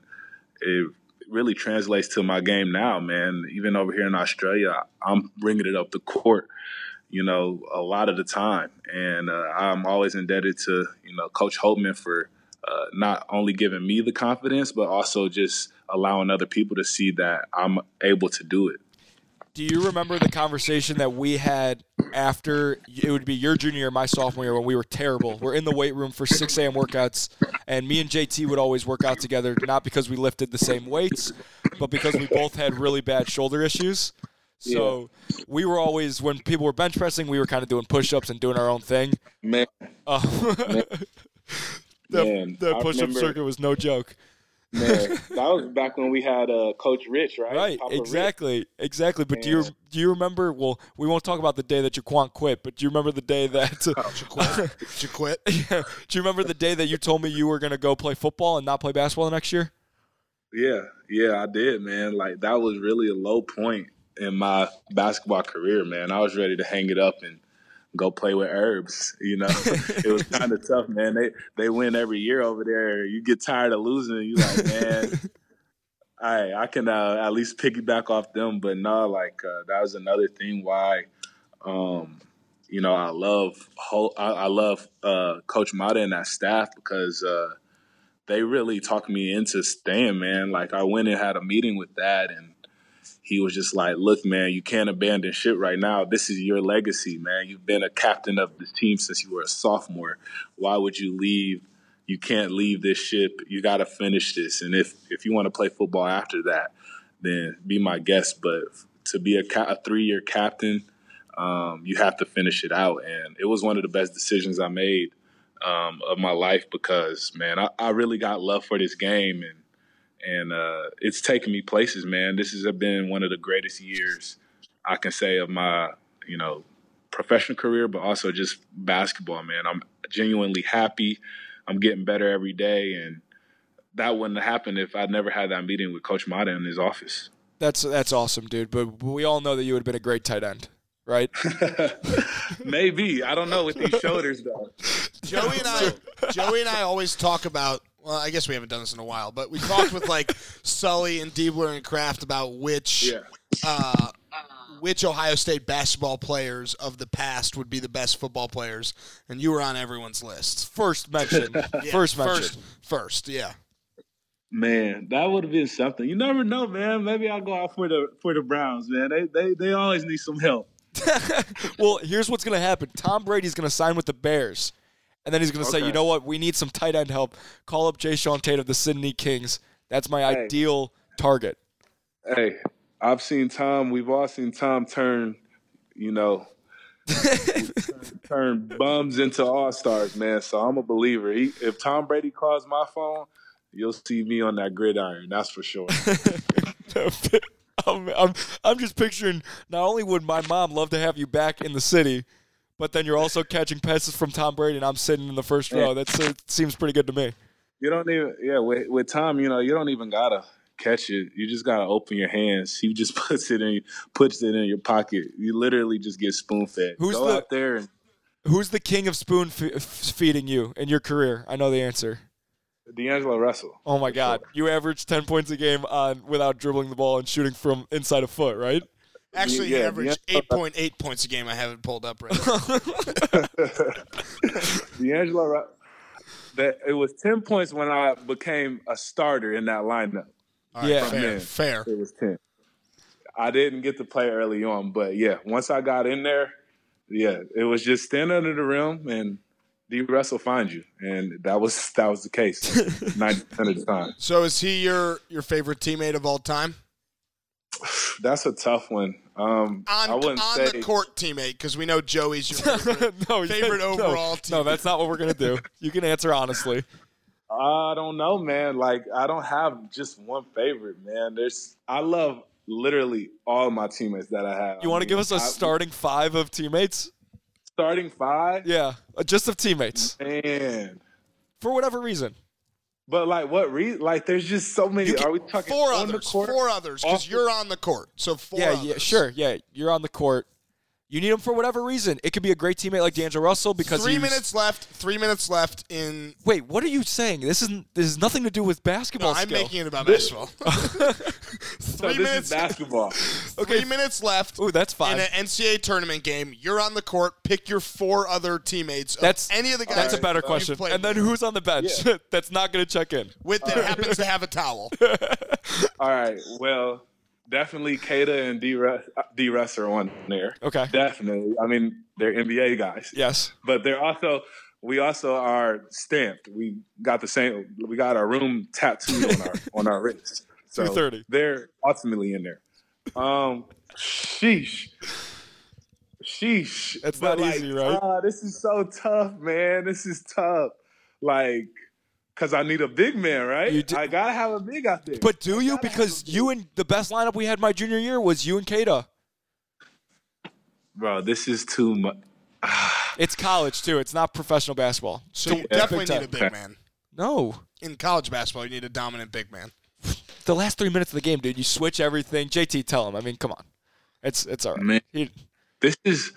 it really translates to my game now, man. Even over here in Australia, I'm bringing it up the court, you know, a lot of the time, and uh, I'm always indebted to you know Coach Holtmann for uh, not only giving me the confidence, but also just allowing other people to see that I'm able to do it do you remember the conversation that we had after it would be your junior year, my sophomore year, when we were terrible? We're in the weight room for 6 a.m. workouts, and me and JT would always work out together, not because we lifted the same weights, but because we both had really bad shoulder issues. So yeah. we were always, when people were bench pressing, we were kind of doing push ups and doing our own thing. Man. Uh, Man. the, the push up circuit was no joke. Man, that was back when we had uh, Coach Rich, right? Right, Papa exactly, Rich. exactly. But Man. do you do you remember? Well, we won't talk about the day that Jaquan quit, but do you remember the day that uh, quit? you quit? Yeah. Do you remember the day that you told me you were going to go play football and not play basketball the next year? Yeah, yeah, I did, man. Like that was really a low point in my basketball career, man. I was ready to hang it up and go play with herbs. You know, it was kind of tough, man. They they win every year over there. You get tired of losing. You like, man, I I can uh, at least piggyback off them. But no, like uh, that was another thing why, um, you know, I love I, I love uh, Coach Matta and that staff because. Uh, they really talked me into staying, man. Like I went and had a meeting with that, and he was just like, "Look, man, you can't abandon shit right now. This is your legacy, man. You've been a captain of this team since you were a sophomore. Why would you leave? You can't leave this ship. You got to finish this. And if if you want to play football after that, then be my guest. But to be a, ca- a three year captain, um, you have to finish it out. And it was one of the best decisions I made um, of my life because, man, I, I really got love for this game and and uh, it's taken me places, man. This has been one of the greatest years I can say of my, you know, professional career, but also just basketball, man. I'm genuinely happy. I'm getting better every day, and that wouldn't have happened if I never had that meeting with Coach Matta in his office. That's that's awesome, dude. But we all know that you would have been a great tight end, right? Maybe I don't know with these shoulders though. Joey and I, Joey and I always talk about well, I guess we haven't done this in a while, but we talked with like Sully and Diebler and Craft about which yeah. uh, which Ohio State basketball players of the past would be the best football players, and you were on everyone's list. First mention. Yeah, First mention. First, first, yeah. Man, that would have been something. You never know, man. Maybe I'll go out for the for the Browns, man. They they they always need some help. well, here's what's going to happen. Tom Brady's going to sign with the Bears. And then he's going to say, you know what? We need some tight end help. Call up Jae'Sean Tate of the Sydney Kings. That's my Hey. ideal target. Hey, I've seen Tom. We've all seen Tom turn, you know, turn bums into all stars, man. So I'm a believer. He, if Tom Brady calls my phone, you'll see me on that gridiron. That's for sure. I'm, I'm, I'm just picturing not only would my mom love to have you back in the city, but then you're also catching passes from Tom Brady, and I'm sitting in the first row. That seems pretty good to me. You don't even, yeah. With, with Tom, you know, you don't even gotta catch it. You just gotta open your hands. He just puts it in, puts it in your pocket. You literally just get spoon fed. Who's Go the- out there and Who's the king of spoon f- feeding you in your career? I know the answer. D'Angelo Russell. Oh my God! You average ten points a game on without dribbling the ball and shooting from inside a foot, right? Actually, Yeah, he averaged 8.8 points a game. I haven't pulled up right now. D'Angelo, Ru- that it was ten points when I became a starter in that lineup. All right, Yeah. fair, Man. fair. It was ten. I didn't get to play early on, but yeah, once I got in there, yeah, it was just stand under the rim and D. Russell find you, and that was that was the case ninety percent of the time. So is he your your favorite teammate of all time? That's a tough one. Um, On, I wouldn't on say the court teammate, because we know Joey's your favorite. no, Favorite can't- no. overall No, that's not what we're gonna do. You can answer honestly. I don't know, man. Like I don't have just one favorite, man. There's I love literally all my teammates that I have. You want to give us a I- starting five of teammates? starting five? Yeah, uh, just of teammates Man. for whatever reason. But like what reason? Like there's just so many. Can- Are we talking four on the others? court? Four others, because you're on the court. So four. yeah, others. yeah, sure, yeah. You're on the court. You need him for whatever reason. It could be a great teammate like D'Angelo Russell because Three he's- minutes left. Three minutes left in. Wait, what are you saying? This isn't. This has nothing to do with No, basketball. I'm skill. making it about basketball. So three this minutes. is basketball. Three minutes left. Ooh, that's fine. In an NCAA tournament game, you're on the court. Pick your four other teammates. Of That's any of the guys. That's a better you've question. And then who's on the bench? that's not going to check in. with that happens to have a towel. All right. Well, definitely Keita and D. Russ, are on there. Okay. Definitely. I mean, they're NBA guys. Yes. but they're also we also are stamped. We got the same. We got our room tattooed on our on our wrist. So 230. They're ultimately in there. Um, sheesh, sheesh. It's But, not like, easy, right? ah, this is so tough, man. This is tough. Like, cause I need a big man, right? You do- I gotta have a big out there. But do you? Because you and the best lineup we had my junior year was you and Keita. bro, this is too much. It's college too. It's not professional basketball. So you It's definitely need a big man. No. In college basketball, you need a dominant big man. The last three minutes of the game, dude, you switch everything. JT, tell him. I mean, come on. It's it's all right. Man. He- this is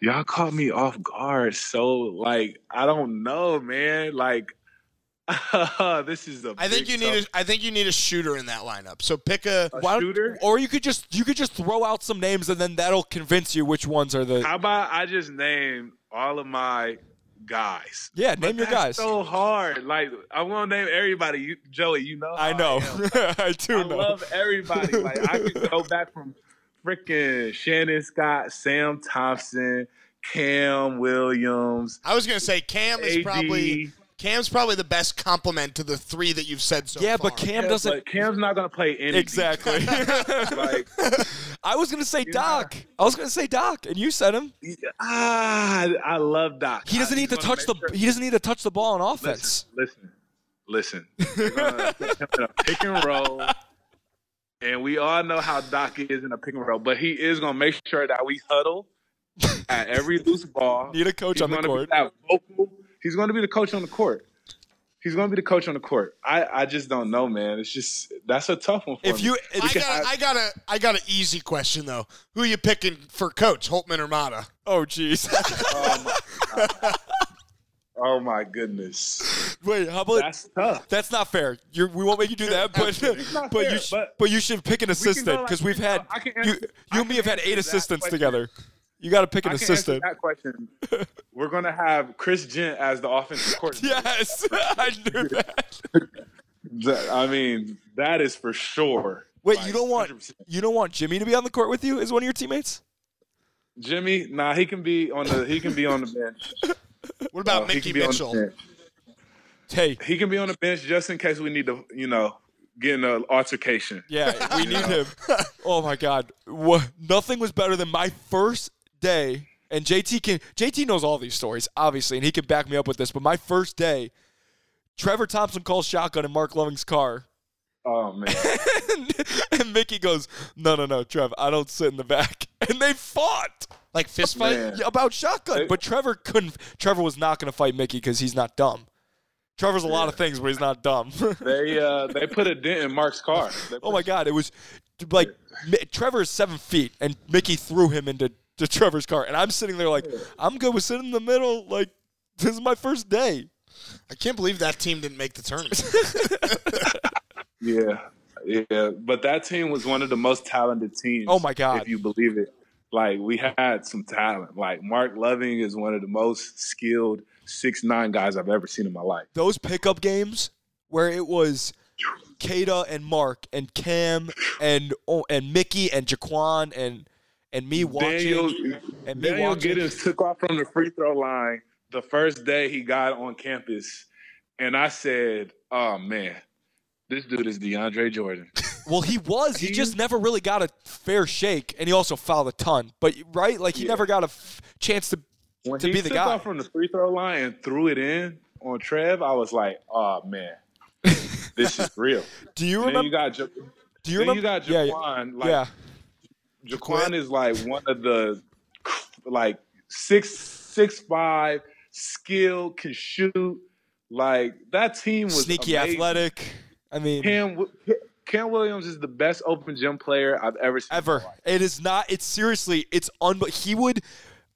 y'all caught me off guard so like i don't know man like this is a I think big you need tough- a, I think you need a shooter in that lineup. So pick a. a shooter Or you could just you could just throw out some names and then that'll convince you which ones are the how about i just name all of my guys Yeah, But name your that's guys. so hard like i'm gonna name everybody you, joey you know I how know. am. I do I know. love everybody. Like I could go back from freaking Shannon Scott, Sam Thompson, Cam Williams, I was gonna say Cam is AD. probably Cam's probably the best compliment to the three that you've said so far. yeah, far. but Cam Yeah, doesn't but Cam's not gonna play any exactly. like I was gonna say Yeah. Doc. I was gonna say Doc, and you said him. ah, I love Doc. He doesn't I need to just wanna touch the. make sure- He doesn't need to touch the ball on offense. Listen, listen, listen. They're gonna put him in a pick and roll, and we all know how Doc is in a pick and roll. But he is gonna make sure that we huddle at every loose ball. Need a coach He's on the gonna court. Be that vocal. He's going to be the coach on the court. He's going to be the coach on the court. I, I just don't know, man. It's just that's a tough one for If me. you, I if- got I got a I got an easy question though. Who you picking for coach, Holtmann or Matta? oh jeez. Oh, oh my goodness, Wait, how about that's tough. That's not fair. You're, we won't make you do that, but It's not but fair, you sh- but but you should pick an go assistant like because we've this. had I can you answer- you I and me have had eight assistants question. together. You got to pick an assistant. that question. We're gonna have Chris Jent as the offensive coordinator. Yes, I knew that. That- I mean, that is for sure. Wait, Like, you don't want 100%. you don't want Jimmy to be on the court with you as one of your teammates? Jimmy? Nah, he can be on the he can be on the bench. What about Uh, Mickey can be on the Mitchell? Hey, He can be on the bench just in case we need to, you know, get in an altercation. yeah, we need him. Oh my God, Wha- nothing was better than my first day. And JT can JT knows all these stories, obviously, and he can back me up with this. But my first day, Trevor Thompson calls shotgun in Marc Loving's car. Oh man, and Mickey goes, "No, no, no, Trev, I don't sit in the back." And they fought Like fist fight? Man. About shotgun, but Trevor couldn't. Trevor was not going to fight Mickey because he's not dumb. Trevor's a lot of things, but he's not dumb. they uh they put a dent in Marc's car. Oh my God, it was like Mi- Trevor is seven feet, and Mickey threw him into to Trevor's car, and I'm sitting there like, I'm good with sitting in the middle. Like this is my first day. I can't believe that team didn't make the tournament. Yeah, yeah. But that team was one of the most talented teams. Oh, my God. If you believe it, like we had some talent. Like Marc Loving is one of the most skilled six nine guys I've ever seen in my life. Those pickup games where it was Keita and Marc and Cam and oh, and Mickey and Jaquan and and me watching Daniel, and me Daniel watching. Giddens took off from the free throw line the first day he got on campus, and I said, "Oh man, this dude is DeAndre Jordan." Well, he was. He He- just never really got a fair shake, and he also fouled a ton. But right, like he Yeah. never got a f- chance to. When To be the took guy. off from the free throw line and threw it in on Trev, I was like, "Oh man, this is real." Do you And then you remember? got Do you remember? you got yeah, Jaquan. Like yeah. Jaquan is like one of the like six six five skill can shoot. Like that team was Sneaky, amazing. athletic. I mean, Cam Wi- Cam Williams is the best open gym player I've ever seen. ever. It is not. It's seriously. It's un. He would.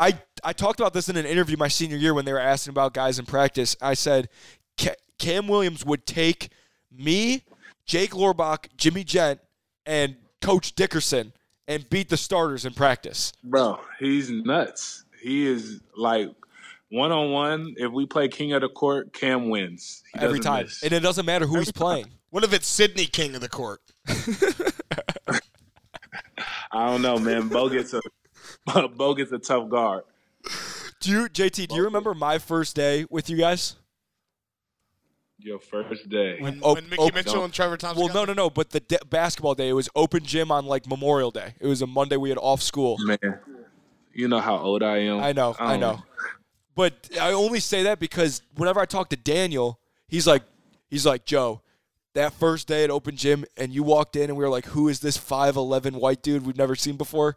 I I talked about this in an interview my senior year when they were asking about guys in practice. I said Ca- Cam Williams would take me, Jake Lorbach, Jimmy Jent, and Coach Dickerson and beat the starters in practice. Bro, he's nuts. He is like one on one. If we play King of the Court, Cam wins He every time, miss. and it doesn't matter who he's playing. what if it's Sydney King of the Court? I don't know, man. Bo gets a Bo gets a tough guard. Do you, JT? Do you remember my first day with you guys? Your first day. When, Oh, when Mickey Mitchell no. and Trevor Thompson. Well, no, no, no. But the de- basketball day, it was open gym on like Memorial Day. It was a Monday. We had off school. man, you know how old I am. I know, I don't know. But I only say that because whenever I talk to Daniel, he's like, he's like, Joe, that first day at open gym, and you walked in, and we were like, who is this five eleven white dude we've never seen before?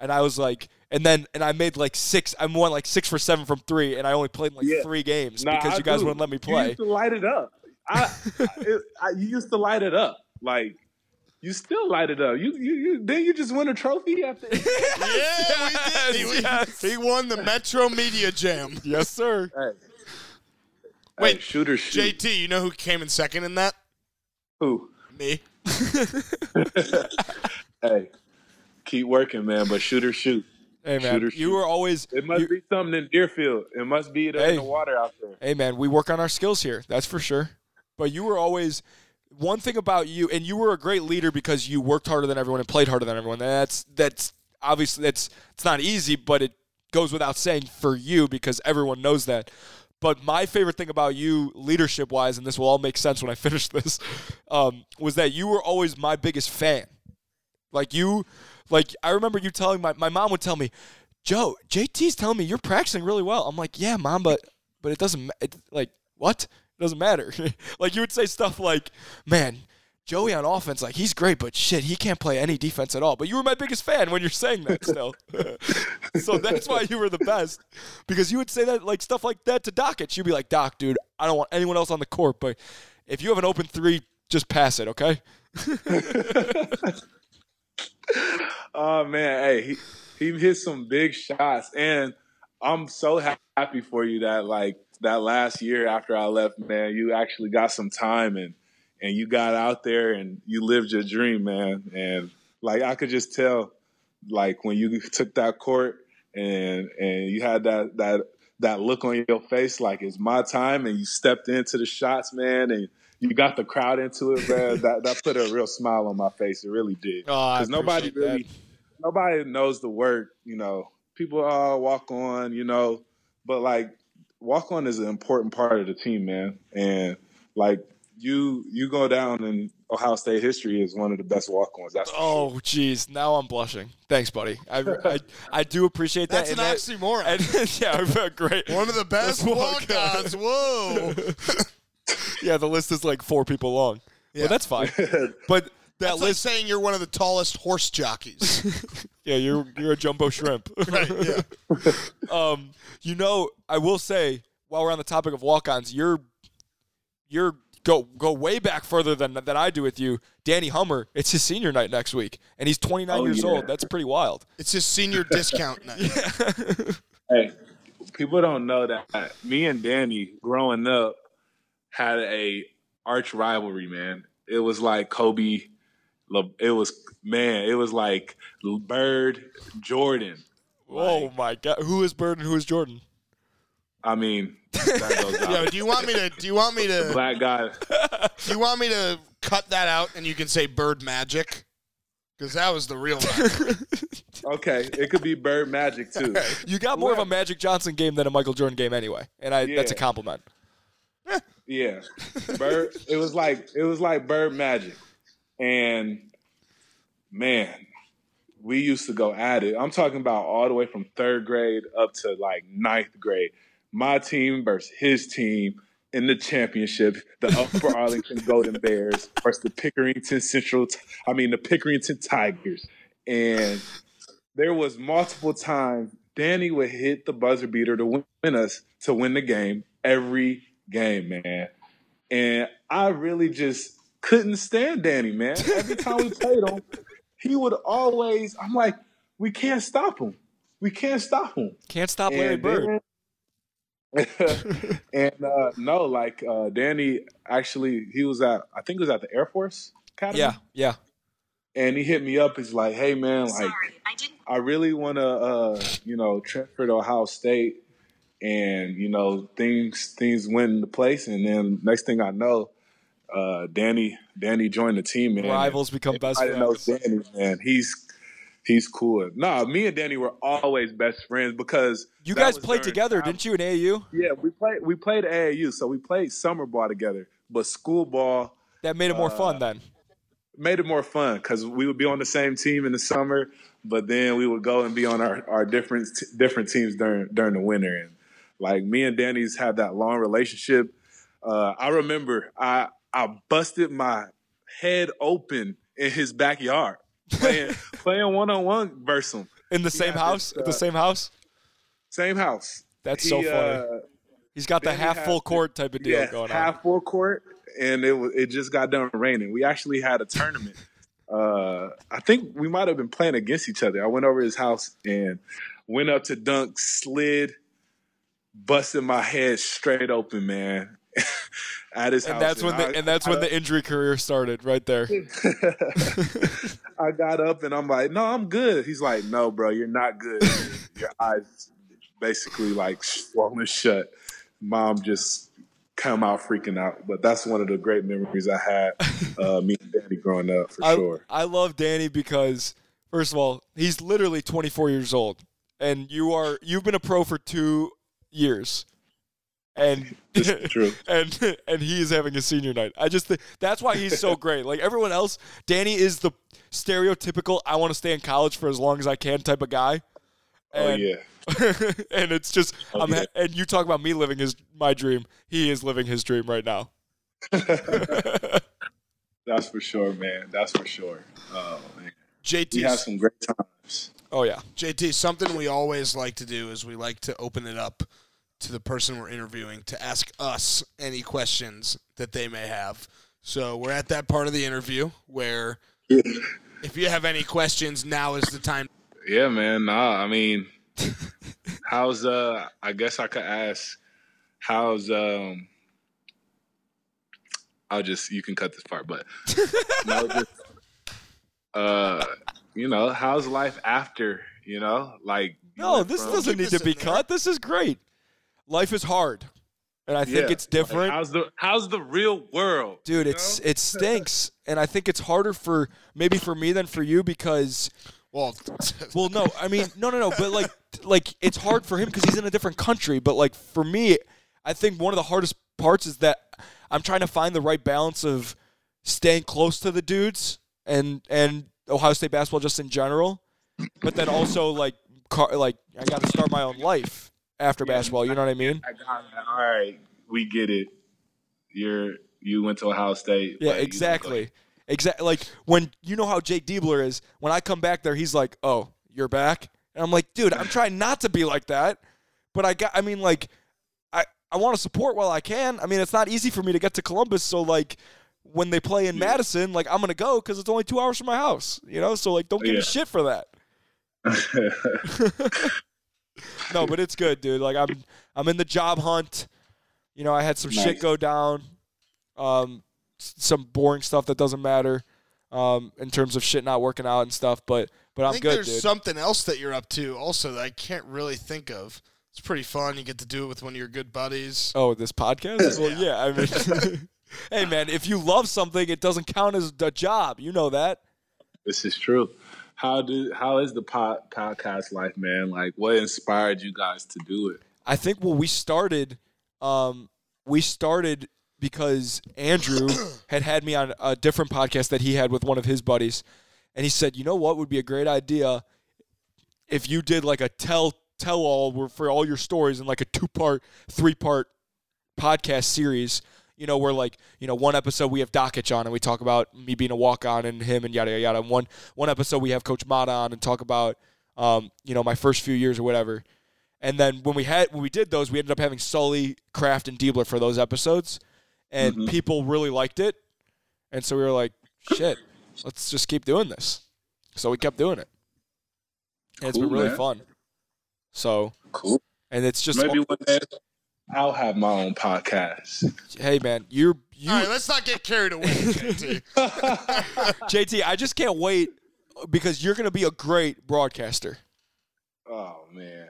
And I was like, and then and I made like six. I won like six for seven from three, and I only played like Yeah. three games Nah, because I you guys do. wouldn't let me play. You play. used to light it up. I, I, it, I, you used to light it up. Like you still light it up. You, you, you then you just win a trophy after. Yeah, we did. He, Yes, he won the Metro Media Jam. yes, sir. hey. Wait, hey, shooter shoot. JT, you know who came in second in that? Who? Me. Hey, keep working, man. But shooter shoot. Hey man, Shooter, you were always. It must you- be something in Deerfield. It must be Hey. in the water out there. Hey man, we work on our skills here. That's for sure. But you were always one thing about you, and you were a great leader because you worked harder than everyone and played harder than everyone. That's that's obviously that's it's not easy, but it goes without saying for you because everyone knows that. But my favorite thing about you, leadership wise, and this will all make sense when I finish this, um, was that you were always my biggest fan. Like you, like I remember you telling my my mom would tell me, Joe, JT's telling me you're practicing really well. I'm like, yeah, mom, but but it doesn't it, like what? It doesn't matter. like you would say stuff like, man, Joey on offense, like he's great, but shit, he can't play any defense at all. But you were my biggest fan when you're saying that still. so that's why you were the best. Because you would say that like stuff like that to Dakich. You'd be like, Doc, dude, I don't want anyone else on the court, but if you have an open three, just pass it, okay? Oh man, hey, he he hit some big shots, and I'm so happy for you that like that last year after I left, man, you actually got some time and and you got out there and you lived your dream, man. And like I could just tell, like when you took that court and and you had that that that look on your face, like it's my time, and you stepped into the shots, man, and you got the crowd into it, man. that that put a real smile on my face. It really did. Oh, Because nobody really, nobody knows the word. You know, people all walk on, you know, but like walk on is an important part of the team, man. And like you, you go down in Ohio State history is one of the best walk ons. That's for sure. Oh, geez. Now I'm blushing. Thanks, buddy. I, I, I do appreciate that. That's an and that- oxymoron. and, yeah, great. One of the best walk-ons. walk-ons. Whoa. Yeah, the list is like four people long. Yeah. But that's fine. But that That's like list, saying you're one of the tallest horse jockeys. yeah, you're you're a jumbo shrimp. right, yeah. um, you know, I will say while we're on the topic of walk-ons, you're you're go go way back further than than I do with you. Danny Hummer, it's his senior night next week, and he's 29 Oh, years yeah. old. That's pretty wild. It's his senior discount night. Hey, people don't know that me and Danny growing up had a arch rivalry, man. It was like Kobe. It was man. It was like Bird, Jordan. oh my God, who is Bird and who is Jordan? I mean, that goes out. Yo, do you want me to? Do you want me to? Black guy. Do you want me to cut that out and you can say bird magic? Because that was the real one. Okay, it could be Bird Magic too. You got more of a Magic Johnson game than a Michael Jordan game anyway, and I, that's a compliment. Yeah, Bird. It was like it was like Bird Magic, and man, we used to go at it. I'm talking about all the way from third grade up to like ninth grade. My team versus his team in the championship, the Upper Arlington Golden Bears versus the Pickerington Central. I mean the Pickerington Tigers, and there was multiple times Danny would hit the buzzer beater to win us to win the game every game, man. And I really just couldn't stand Danny, man. Every time we played him, he would always. I'm like, we can't stop him. We can't stop him. Can't stop Larry And Bird. then- and uh, no, like uh, Danny actually, he was at. I think it was at the Air Force Academy. Yeah, yeah. And he hit me up. He's like, "Hey, man, like." Sorry, I didn't. I really want to, uh, you know, transfer to Ohio State, and you know, things things went into place, and then next thing I know, uh, Danny Danny joined the team, man. Rivals become best Everybody knows know Danny, man. He's he's cool. Nah, me and Danny were always best friends because You guys played together, time- didn't you, in au Yeah, we played we played AAU, so we played summer ball together, but school ball That made it more Uh, fun then. made it more fun because we would be on the same team in the summer, but then we would go and be on our, our different different teams during during the winter. And like me and Danny's had that long relationship. Uh, I remember I I busted my head open in his backyard playing playing one on one versus him. In the he same house? this, At the uh, same house? Same house. That's He, so funny. uh, He's got the half full court type of deal yeah, going on. half full court, and it it just got done raining. We actually had a tournament. uh, I think we might have been playing against each other. I went over his house and went up to dunk, slid, busted my head straight open, man. At his And house, that's when the I- and that's when the injury career started right there. I got up and I'm like, no, I'm good. He's like, no, bro, you're not good. Your eyes basically like swollen shut. Mom just come out freaking out. But that's one of the great memories I had. Uh, me and Danny growing up for I, sure. I love Danny because first of all, he's literally 24 years old, and you are you've been a pro for two years, and true. and and he is having a senior night. I just think that's why he's so great. Like everyone else, Danny is the stereotypical I want to stay in college for as long as I can type of guy. Oh yeah. and it's just Oh, I'm yeah. and you talk about me living his my dream. He is living his dream right now. That's for sure, man. That's for sure. Oh man. JT, We had some great times. oh yeah. JT, something we always like to do is we like to open it up to the person we're interviewing to ask us any questions that they may have. So we're at that part of the interview where if you have any questions, now is the time. Yeah, man. Nah, I mean, how's uh? I guess I could ask, how's um. I'll just you can cut this part, but no, just, uh, you know, how's life after? You know, like you No, this from- doesn't need to be in there. cut. This is great. Life is hard, and I think Yeah, it's different. Like, how's the how's the real world, dude it's know? it stinks and i think it's harder for maybe for me than for you because Well, well no i mean no no no but like like it's hard for him because he's in a different country but like for me i think one of the hardest parts is that i'm trying to find the right balance of staying close to the dudes and and ohio state basketball just in general but then also like car, like i got to start my own life after basketball you know what i mean I got it. All right, we get it. You're you went to Ohio State. Yeah, don't exactly. Exactly. Like when you know how Jake Diebler is. When I come back there, he's like, "Oh, you're back," and I'm like, "Dude, I'm trying not to be like that." But I got. I mean, like, I I want to support while I can. I mean, it's not easy for me to get to Columbus, so like. When they play in Yeah. Madison, like I'm gonna go because it's only two hours from my house, you know. So like, don't give me Yeah. shit for that. No, but it's good, dude. Like I'm I'm in the job hunt. You know, I had some shit go down. Um some boring stuff that doesn't matter. Um in terms of shit not working out and stuff, but but I I'm think good, there's dude. something else that you're up to also that I can't really think of. It's pretty fun. You get to do it with one of your good buddies. oh, this podcast? well, yeah, I mean Hey man, if you love something, it doesn't count as a job. You know that. this is true. How do how is the pod, podcast life, man? Like, what inspired you guys to do it? I think well we started um we started because Andrew had had me on a different podcast that he had with one of his buddies and he said, "You know what would be a great idea if you did like a tell tell all for all your stories in like a two-part, three-part podcast series." You know, where like, you know, one episode we have Dakich on and we talk about me being a walk on and him and yada yada yada. And one one episode we have Coach Matta on and talk about um, you know, my first few years or whatever. And then when we had when we did those, we ended up having Sully, Craft, and Diebler for those episodes, and Mhm. people really liked it. And so we were like, "Shit, let's just keep doing this." So we kept doing it, and it's been really man. fun. So, Cool. and it's just, Maybe one day I'll have my own podcast. hey man, you're you, All right, let's not get carried away, JT. JT. I just can't wait because you're gonna be a great broadcaster. oh man,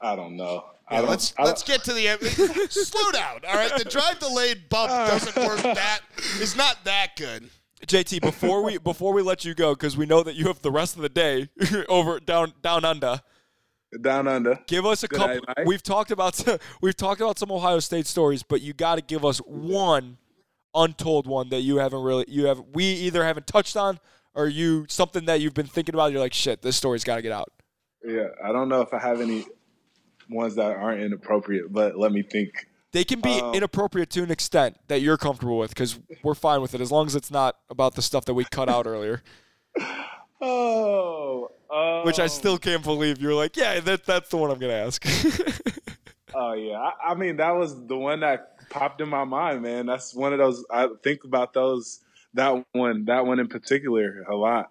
I don't know. I Yeah, don't, let's I, let's get to the end. Slow down, all right. The drive delayed bump doesn't work. That is not that good. JT, before we before we let you go, because we know that you have the rest of the day over down down under. Down under. Give us a couple. We've talked about we've talked about some Ohio State stories, but you got to give us one untold one that you haven't really you have we either haven't touched on or you something that you've been thinking about. You're like, shit, this story's got to get out. Yeah, I don't know if I have any ones that aren't inappropriate, but let me think. They can be Um, inappropriate to an extent that you're comfortable with because we're fine with it as long as it's not about the stuff that we cut out earlier. Oh, um, Which I still can't believe you're like, yeah, that, that's the one I'm gonna ask. Oh yeah, I, I mean that was the one that popped in my mind, man. That's one of those. I think about those. That one, that one in particular, a lot,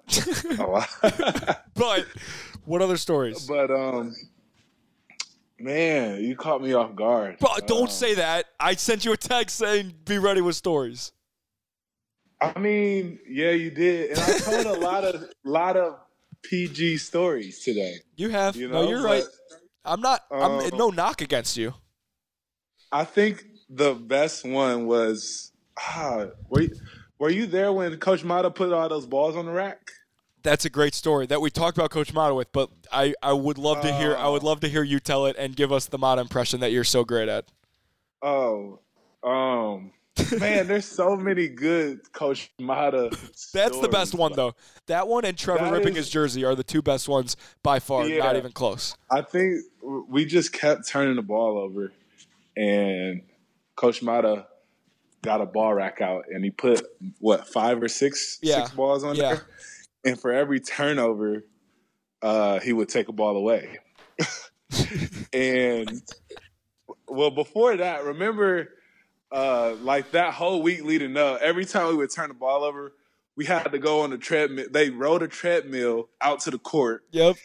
a lot. but what other stories? but um, man, you caught me off guard. But don't Um, say that. I sent you a text saying be ready with stories. I mean, yeah, you did, and I told a lot of lot of PG stories today. You have. You know, no, you're but right. I'm not. I'm Um, no knock against you. I think the best one was. Ah, were you, were you there when Coach Matta put all those balls on the rack? That's a great story that we talked about Coach Matta with. But I, I would love to hear. I would Oh. love to hear you tell it and give us the Matta impression that you're so great at. Oh, um, man, there's so many good Coach Matta. That's the best one though. That one and Trevor That ripping is- his jersey are the two best ones by far. Not even close. I think we just kept turning the ball over, and Coach Matta got a ball rack out, and he put what five or six Yeah. six balls on Yeah. there, and for every turnover, uh, he would take a ball away. and well, before that, remember, uh, like that whole week leading up, every time we would turn the ball over, we had to go on the treadmill. They rode a treadmill out to the court, Yep.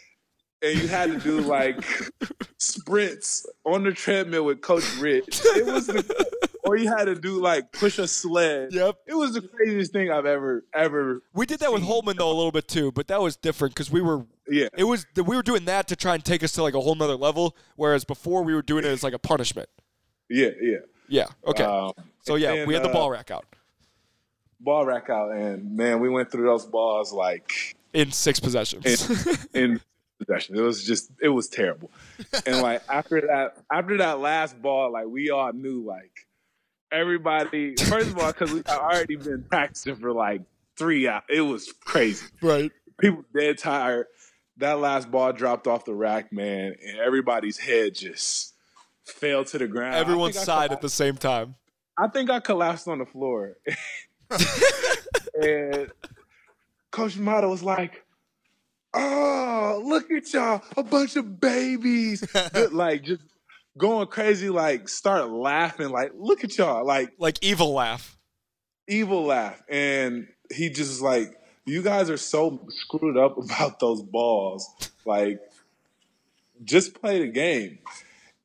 and you had to do like sprints on the treadmill with Coach Rich. It was the, or you had to do like push a sled. Yep. It was the craziest thing I've ever ever. We did that with Holtmann though a little bit too, but that was different because we were Yeah. it was we were doing that to try and take us to like a whole nother level, whereas before we were doing it as like a punishment. Yeah. Yeah. Yeah. Okay. Um, so yeah, and, we had the uh, ball rack out ball rack out, and man, we went through those balls like in six possessions. in possession. It was just it was terrible. And like after that after that last ball, like we all knew like everybody first of all because we had already been practicing for like three hours. It was crazy. right. People dead tired. That last ball dropped off the rack, man, and everybody's head just fell to the ground. Everyone sighed at the same time. I think I collapsed on the floor. and Coach Matta was like, "Oh, look at y'all, a bunch of babies!" like just going crazy, like start laughing, like, "Look at y'all!" Like Like evil laugh. evil laugh, and he just like, "You guys are so screwed up about those balls. Like, just play the game."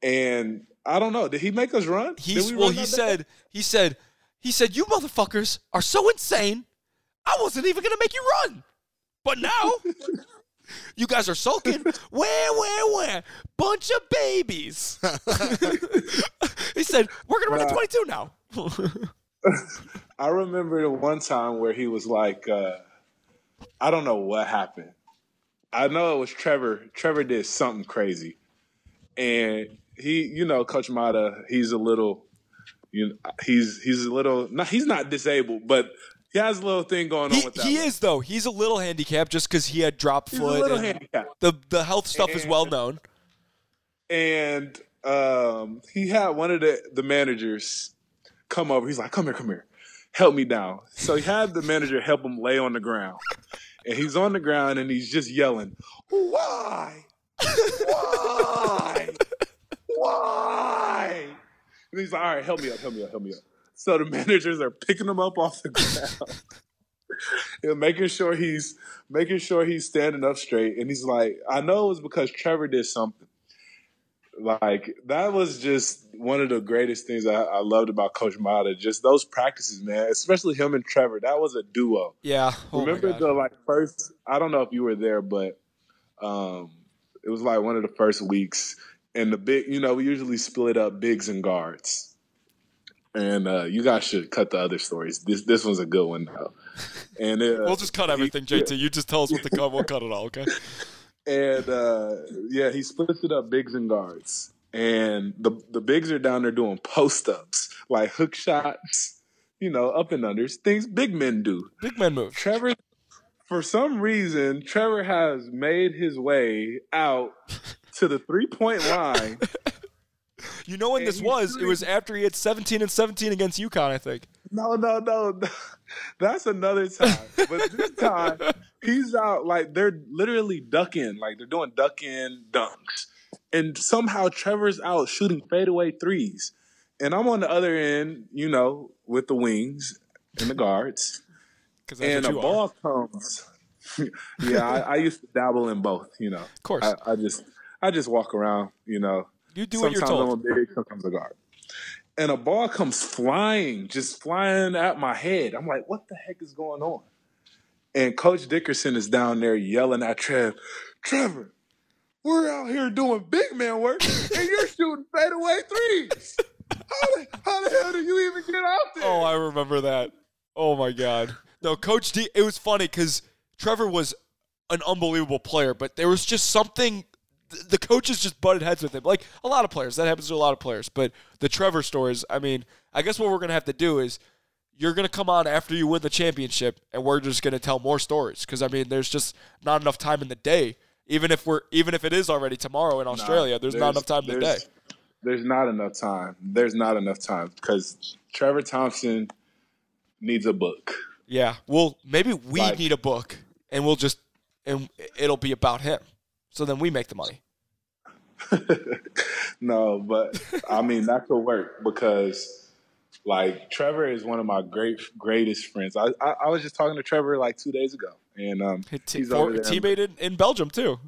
And I don't know. Did he make us run? He's we well. run He that day? said. He said. He said, "You motherfuckers are so insane. I wasn't even gonna make you run, but now you guys are sulking. Where, where, where? Bunch of babies." he said, "We're gonna run at Bruh. 22 now." I remember the one time where he was like, uh, I don't know what happened. I know it was Trevor. Trevor did something crazy. And he, you know, Coach Matta, he's a little, you know, he's he's a little, not, he's not disabled, but he has a little thing going on he with that. he one. is though. He's a little handicapped just because he had drop foot. He's a foot. little and handicapped. the the health stuff is well known. and um, he had one of the the managers come over. He's like, "Come here, come here, help me down." So he had the manager help him lay on the ground, and he's on the ground and he's just yelling, "Why? Why? Why?" And he's like, "All right, help me up, help me up, help me up." So the managers are picking him up off the ground. and making sure he's making sure he's standing up straight, and he's like, "I know it was because Trevor did something." like that was just one of the greatest things I, I loved about Coach Matta. Just those practices, man. Especially him and Trevor. That was a duo. Yeah. Oh Remember the like first? I don't know if you were there, but um, it was like one of the first weeks, and the big. You know, we usually split up bigs and guards. And uh, you guys should cut the other stories. This this one's a good one though. And uh, We'll just cut everything, JT. You just tell us what to cut. We'll cut it all. Okay. and uh, yeah, he splits it up bigs and guards, and the the bigs are down there doing post ups, like hook shots, you know, up and unders, things big men do. Big man move. Trevor, for some reason, Trevor has made his way out to the three point line. You know when And this was? It was after he had 17 and 17 against UConn, I think. No, no, no, no. That's another time. But this time, he's out like they're literally ducking, like they're doing duck in dunks. And somehow Trevor's out shooting fadeaway threes. And I'm on the other end, you know, with the wings and the guards. And a you are. ball comes. yeah, I, I used to dabble in both, you know. Of course. I, I just I just walk around, you know, you do what you're told. I'm a big, sometimes a guard. And a ball comes flying, just flying at my head. I'm like, what the heck is going on? And Coach Dickerson is down there yelling at Trev, Trevor, we're out here doing big man work and you're shooting fadeaway threes. How the, how the hell did you even get out there? Oh, I remember that. Oh my God. No, Coach D. It was funny because Trevor was an unbelievable player, but there was just something. Th- The coaches just butted heads with him, like a lot of players. That happens to a lot of players. But the Trevor stories. I mean, I guess what we're gonna have to do is you're gonna come on after you win the championship, and we're just gonna tell more stories. Because I mean, there's just not enough time in the day. Even if we're even if it is already tomorrow in Nah, Australia, there's, not enough time in the day. there's- There's not enough time. There's not enough time because Trevor Thompson needs a book. Yeah. Well, maybe we Like- need a book and we'll just and it'll be about him. So then we make the money. no, but I mean that could work because like Trevor is one of my great greatest friends. I I, I was just talking to Trevor like two days ago, and um, T- he's for, over there. teammate in, in Belgium too.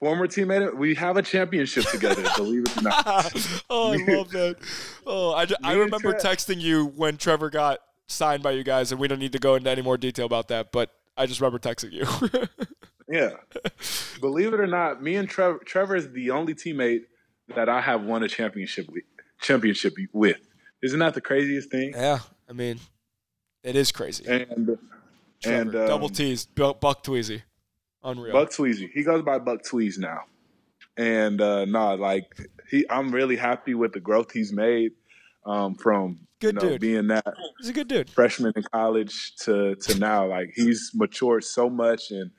former teammate. We have a championship together. believe it or not. oh, I love that. Oh, I, I remember texting you when Trevor got signed by you guys, and we don't need to go into any more detail about that. But I just remember texting you. Yeah. Believe it or not, me and Trevor Trevor is the only teammate that I have won a championship with, championship with. Isn't that the craziest thing? yeah, I mean, it is crazy. And Trevor, and um, double T's, Buck Tweezy, unreal. Buck Tweezy. He goes by Buck Tweez now. And uh no, like he I'm really happy with the growth he's made um from Good you know, dude. being that He's a good dude. freshman in college to to now. Like he's matured so much and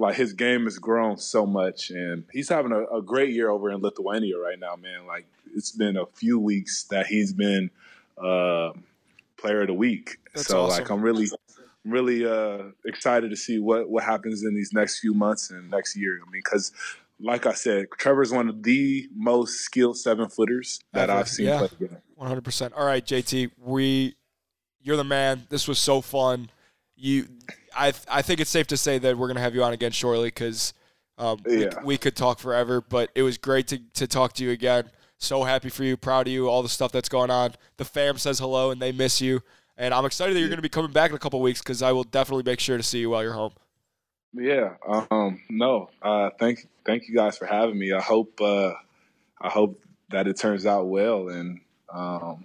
like his game has grown so much and he's having a, a great year over in Lithuania right now, man. Like it's been a few weeks that he's been uh player of the week. That's so awesome. like I'm really really uh excited to see what what happens in these next few months and next year. I mean cuz like I said, Trevor's one of the most skilled seven footers that Ever. I've seen Yeah. play the game. One hundred percent. All right, JT, we, you're the man. This was so fun. You, I, I think it's safe to say that we're gonna have you on again shortly because, um, we, Yeah. we could talk forever. But it was great to to talk to you again. So happy for you, proud of you, all the stuff that's going on. The fam says hello and they miss you, and I'm excited that you're gonna be coming back in a couple weeks because I will definitely make sure to see you while you're home. Yeah. Um, no. Uh, thank thank you guys for having me. I hope uh, I hope that it turns out well. And um,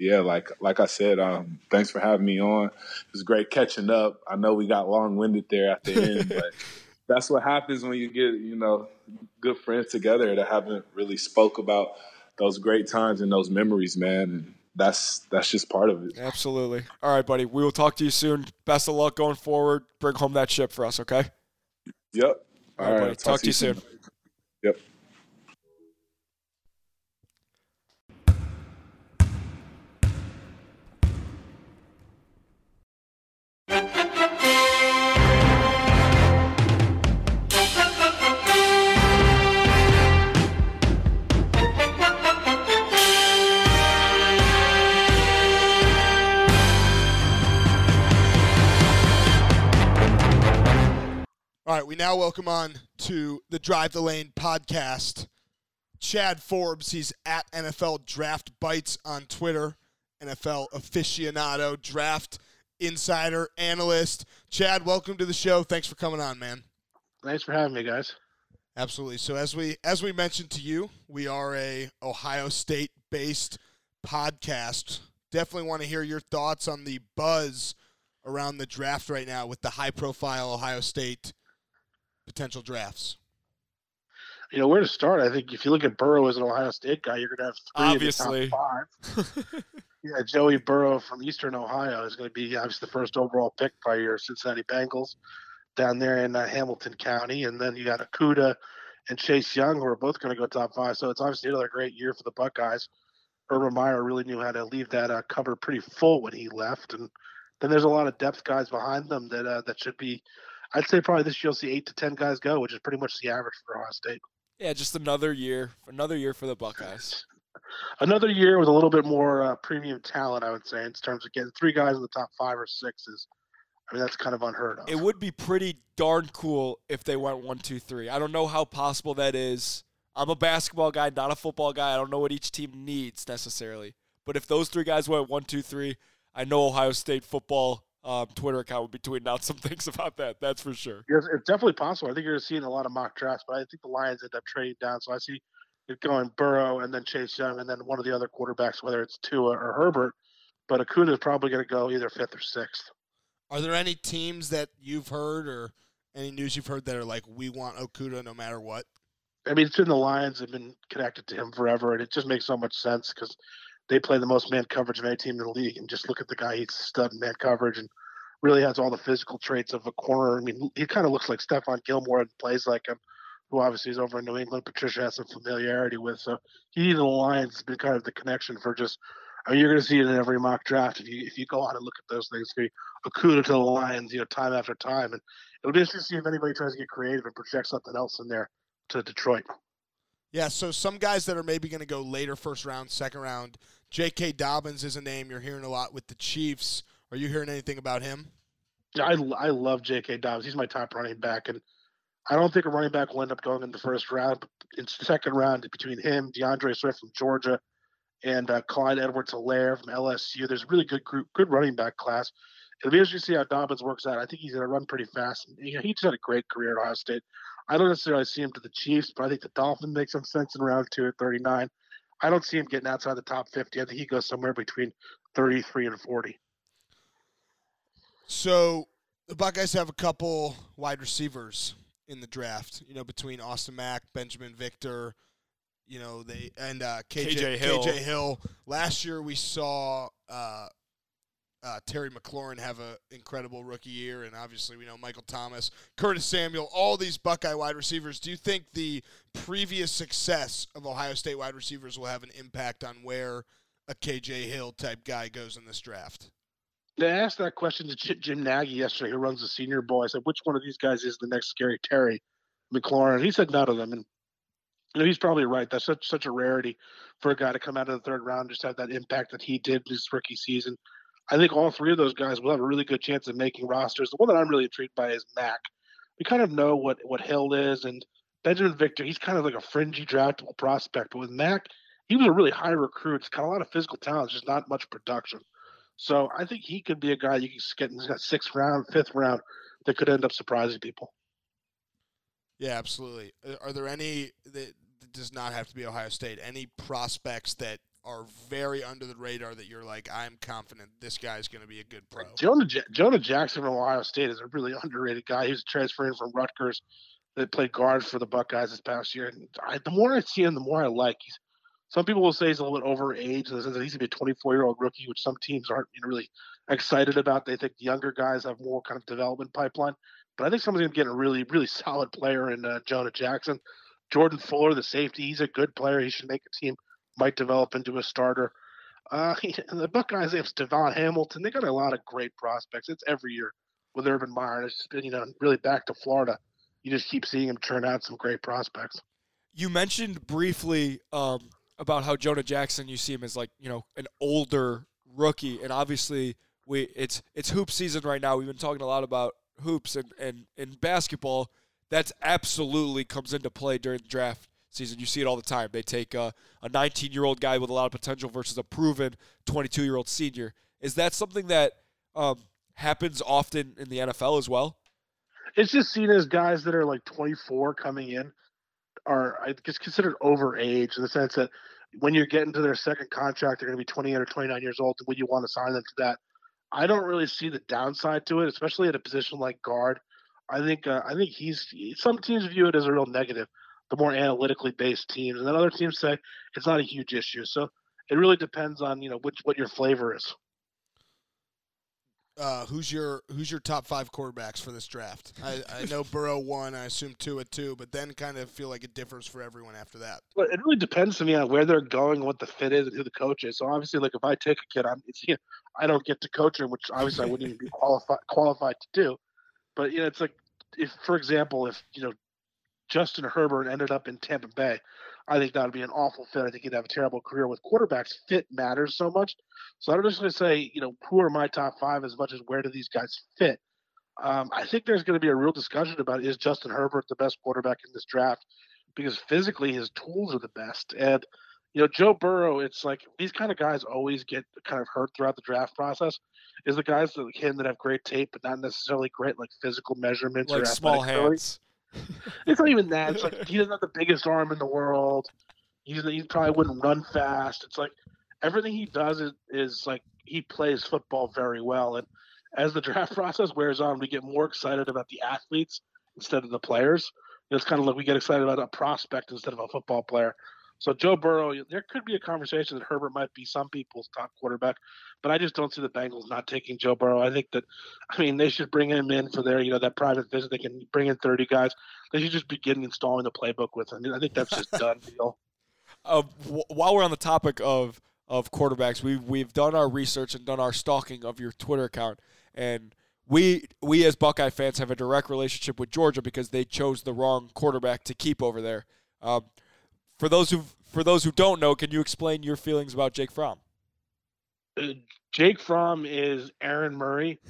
yeah, like like I said, um, thanks for having me on. It was great catching up. I know we got long winded there at the end, but that's what happens when you get you know good friends together that haven't really spoke about those great times and those memories, man. And that's that's just part of it. Absolutely. All right, buddy. We will talk to you soon. Best of luck going forward. Bring home that ship for us, okay? Yep. All right, buddy. Talk to you soon. Yep. We now welcome on to the Drive the Lane podcast. Chad Forbes, he's at NFL Draft Bites on Twitter, NFL aficionado, draft insider, analyst. Chad, welcome to the show. Thanks for coming on, man. Thanks for having me, guys. Absolutely. So as we as we mentioned to you, we are a Ohio State based podcast. Definitely want to hear your thoughts on the buzz around the draft right now with the high profile Ohio State potential drafts. You know where to start. I think if you look at Burrow as an Ohio State guy, you're going to have three Obviously. of the top five. Yeah, Joey Burrow from Eastern Ohio is going to be obviously the first overall pick by your Cincinnati Bengals down there in uh, Hamilton County, and then you got Okudah and Chase Young, who are both going to go top five. So it's obviously another great year for the Buckeyes. Urban Meyer really knew how to leave that uh, cover pretty full when he left, and then there's a lot of depth guys behind them that uh, that should be. I'd say probably this year you'll see eight to ten guys go, which is pretty much the average for Ohio State. Yeah, just another year, another year for the Buckeyes. another year with a little bit more uh, premium talent, I would say, in terms of getting three guys in the top five or six is, I mean, that's kind of unheard of. It would be pretty darn cool if they went one, two, three. I don't know how possible that is. I'm a basketball guy, not a football guy. I don't know what each team needs necessarily. But if those three guys went one, two, three, I know Ohio State football um, Twitter account would be tweeting out some things about that. That's for sure. Yes, it's definitely possible. I think you're seeing a lot of mock drafts, but I think the Lions end up trading down. So I see it going Burrow and then Chase Young and then one of the other quarterbacks, whether it's Tua or Herbert. But Okudah is probably going to go either fifth or sixth. Are there any teams that you've heard or any news you've heard that are like, we want Okudah no matter what? I mean, it's been the Lions have been connected to him forever, and it just makes so much sense because they play the most man coverage of any team in the league. And just look at the guy; he's stud man coverage, and really has all the physical traits of a corner. I mean, he kind of looks like Stephon Gilmore and plays like him, who obviously is over in New England. Patricia has some familiarity with, so he and the Lions has been kind of the connection for just. I mean, you're going to see it in every mock draft if you if you go out and look at those things. See Okudah to the Lions, you know, time after time, and it'll be interesting to see if anybody tries to get creative and project something else in there to Detroit. Yeah, so some guys that are maybe going to go later, first round, second round. J.K. Dobbins is a name you're hearing a lot with the Chiefs. Are you hearing anything about him? I, I love J.K. Dobbins. He's my top running back, and I don't think a running back will end up going in the first round. In the second round, between him, D'Andre Swift from Georgia, and uh, Clyde Edwards-Helaire from LSU, there's a really good group, good running back class. It'll be interesting to see how Dobbins works out. I think he's going to run pretty fast. You know, he just had a great career at Ohio State. I don't necessarily see him to the Chiefs, but I think the Dolphins make some sense in round two at 39. I don't see him getting outside the top 50. I think he goes somewhere between 33 and 40. So the Buckeyes have a couple wide receivers in the draft. You know, between Austin Mack, Binjimen Victor, you know they and uh, KJ, KJ Hill. KJ Hill. Last year we saw uh, uh, Terry McLaurin have an incredible rookie year, and obviously we know Michael Thomas, Curtis Samuel, all these Buckeye wide receivers. Do you think the previous success of Ohio State wide receivers will have an impact on where a KJ Hill type guy goes in this draft? They asked that question to Jim Nagy yesterday, who runs the Senior Bowl. I said, which one of these guys is the next scary Terry McLaurin? He said none of them, and you know, he's probably right. That's such such a rarity for a guy to come out of the third round, just have that impact that he did this rookie season. I think all three of those guys will have a really good chance of making rosters. The one that I'm really intrigued by is Mack. We kind of know what what Hill is, and Binjimen Victor. He's kind of like a fringy draftable prospect, but with Mack, he was a really high recruit. He's got a lot of physical talent, just not much production. So I think he could be a guy you can get in the sixth round, fifth round that could end up surprising people. Yeah, absolutely. Uh, Are there any that, that does not have to be Ohio State? Any prospects that are very under the radar that you're like, I'm confident this guy's going to be a good pro? Jonah Jonah Jackson from Ohio State is a really underrated guy. He was transferring from Rutgers. That played guard for the Buckeyes this past year. And I, the more I see him, the more I like. He's some people will say he's a little bit overage. that He's gonna be a 24 year old rookie, which some teams aren't you know, really excited about. They think younger guys have more kind of development pipeline. But I think someone's gonna get a really really solid player in uh, Jonah Jackson. Jordan Fuller, the safety, he's a good player. He should make a team. Might develop into a starter. Uh, he, the Buckeyes have DaVon Hamilton. They got a lot of great prospects. It's every year with Urban Meyer. It's been, you know, really back to Florida. You just keep seeing him turn out some great prospects. You mentioned briefly um, about how Jonah Jackson, you see him as like you know an older rookie, and obviously we it's it's hoop season right now. We've been talking a lot about hoops and and in basketball. That's absolutely comes into play during the draft season. You see it all the time. They take a 19 year old guy with a lot of potential versus a proven 22 year old senior. Is that something that um, happens often in the NFL as well? It's just seen as guys that are like 24 coming in are I guess considered overage in the sense that when you're getting to their second contract, they're going to be 28 or 29 years old. Would you want to sign them to that? I don't really see the downside to it, especially at a position like guard. I think uh, I think he's some teams view it as a real negative, the more analytically based teams, and then other teams say it's not a huge issue. So it really depends on you know which what your flavor is. Uh, who's your who's your top five quarterbacks for this draft? I, I know Burrow one. I assume two at two, but then kind of feel like it differs for everyone after that. But it really depends to me on where they're going, what the fit is, and who the coach is. So obviously, like if I take a kid, I'm it's, you know, I don't get to coach him, which obviously I wouldn't even be qualified qualified to do. But you know, it's like if, for example, if you know Justin Herbert ended up in Tampa Bay, I think that would be an awful fit. I think he'd have a terrible career. With quarterbacks, fit matters so much. So I'm just going to say, you know, who are my top five as much as where do these guys fit? Um, I think there's going to be a real discussion about is Justin Herbert the best quarterback in this draft because physically his tools are the best. And you know, Joe Burrow, it's like these kind of guys always get kind of hurt throughout the draft process. Is the guys like him that have great tape but not necessarily great like physical measurements Like or small athletic ability. It's not even that. It's like he doesn't have the biggest arm in the world. He's, he probably wouldn't run fast. It's like everything he does is, is like he plays football very well. And as the draft process wears on, we get more excited about the athletes instead of the players. It's kind of like we get excited about a prospect instead of a football player. So Joe Burrow, there could be a conversation that Herbert might be some people's top quarterback, but I just don't see the Bengals not taking Joe Burrow. I think that, I mean, they should bring him in for their, you know, that private visit. They can bring in 30 guys. They should just begin installing the playbook with him. I think that's just done deal. uh, w- while we're on the topic of of quarterbacks, we've we've done our research and done our stalking of your Twitter account, and we we as Buckeye fans have a direct relationship with Georgia because they chose the wrong quarterback to keep over there. Um, for those who for those who don't know, can you explain your feelings about Jake Fromm? Uh, Jake Fromm is Aaron Murray.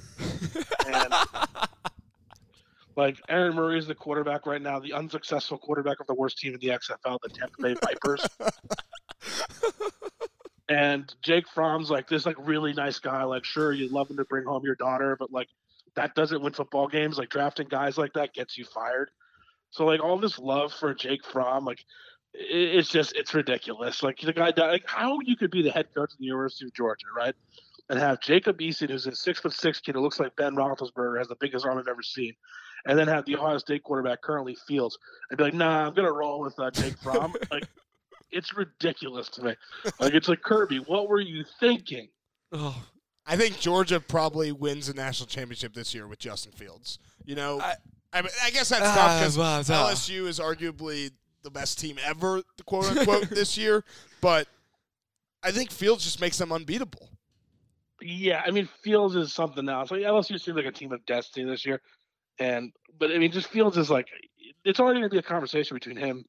And Like Aaron Murray is the quarterback right now, the unsuccessful quarterback of the worst team in the XFL, the Tampa Bay Vipers. and Jake Fromm's like this like really nice guy. Like, sure, you'd love him to bring home your daughter, but like that doesn't win football games. Like drafting guys like that gets you fired. So like all this love for Jake Fromm, like it's just it's ridiculous. Like the guy, like how you could be the head coach of the University of Georgia, right? And have Jacob Eason, who's a six foot six kid who looks like Ben Roethlisberger, has the biggest arm I've ever seen, and then have the Ohio State quarterback currently Fields, and be like, nah, I'm gonna roll with uh, Jake Fromm. like it's ridiculous to me. Like it's like Kirby, what were you thinking? Oh, I think Georgia probably wins the national championship this year with Justin Fields. You know, I- I, I, guess that's Ah, tough because well, uh, LSU is arguably the best team ever, quote unquote, this year. But I think Fields just makes them unbeatable. Yeah, I mean Fields is something else. Like LSU seems like a team of destiny this year, and but I mean just Fields is like it's already going to be a conversation between him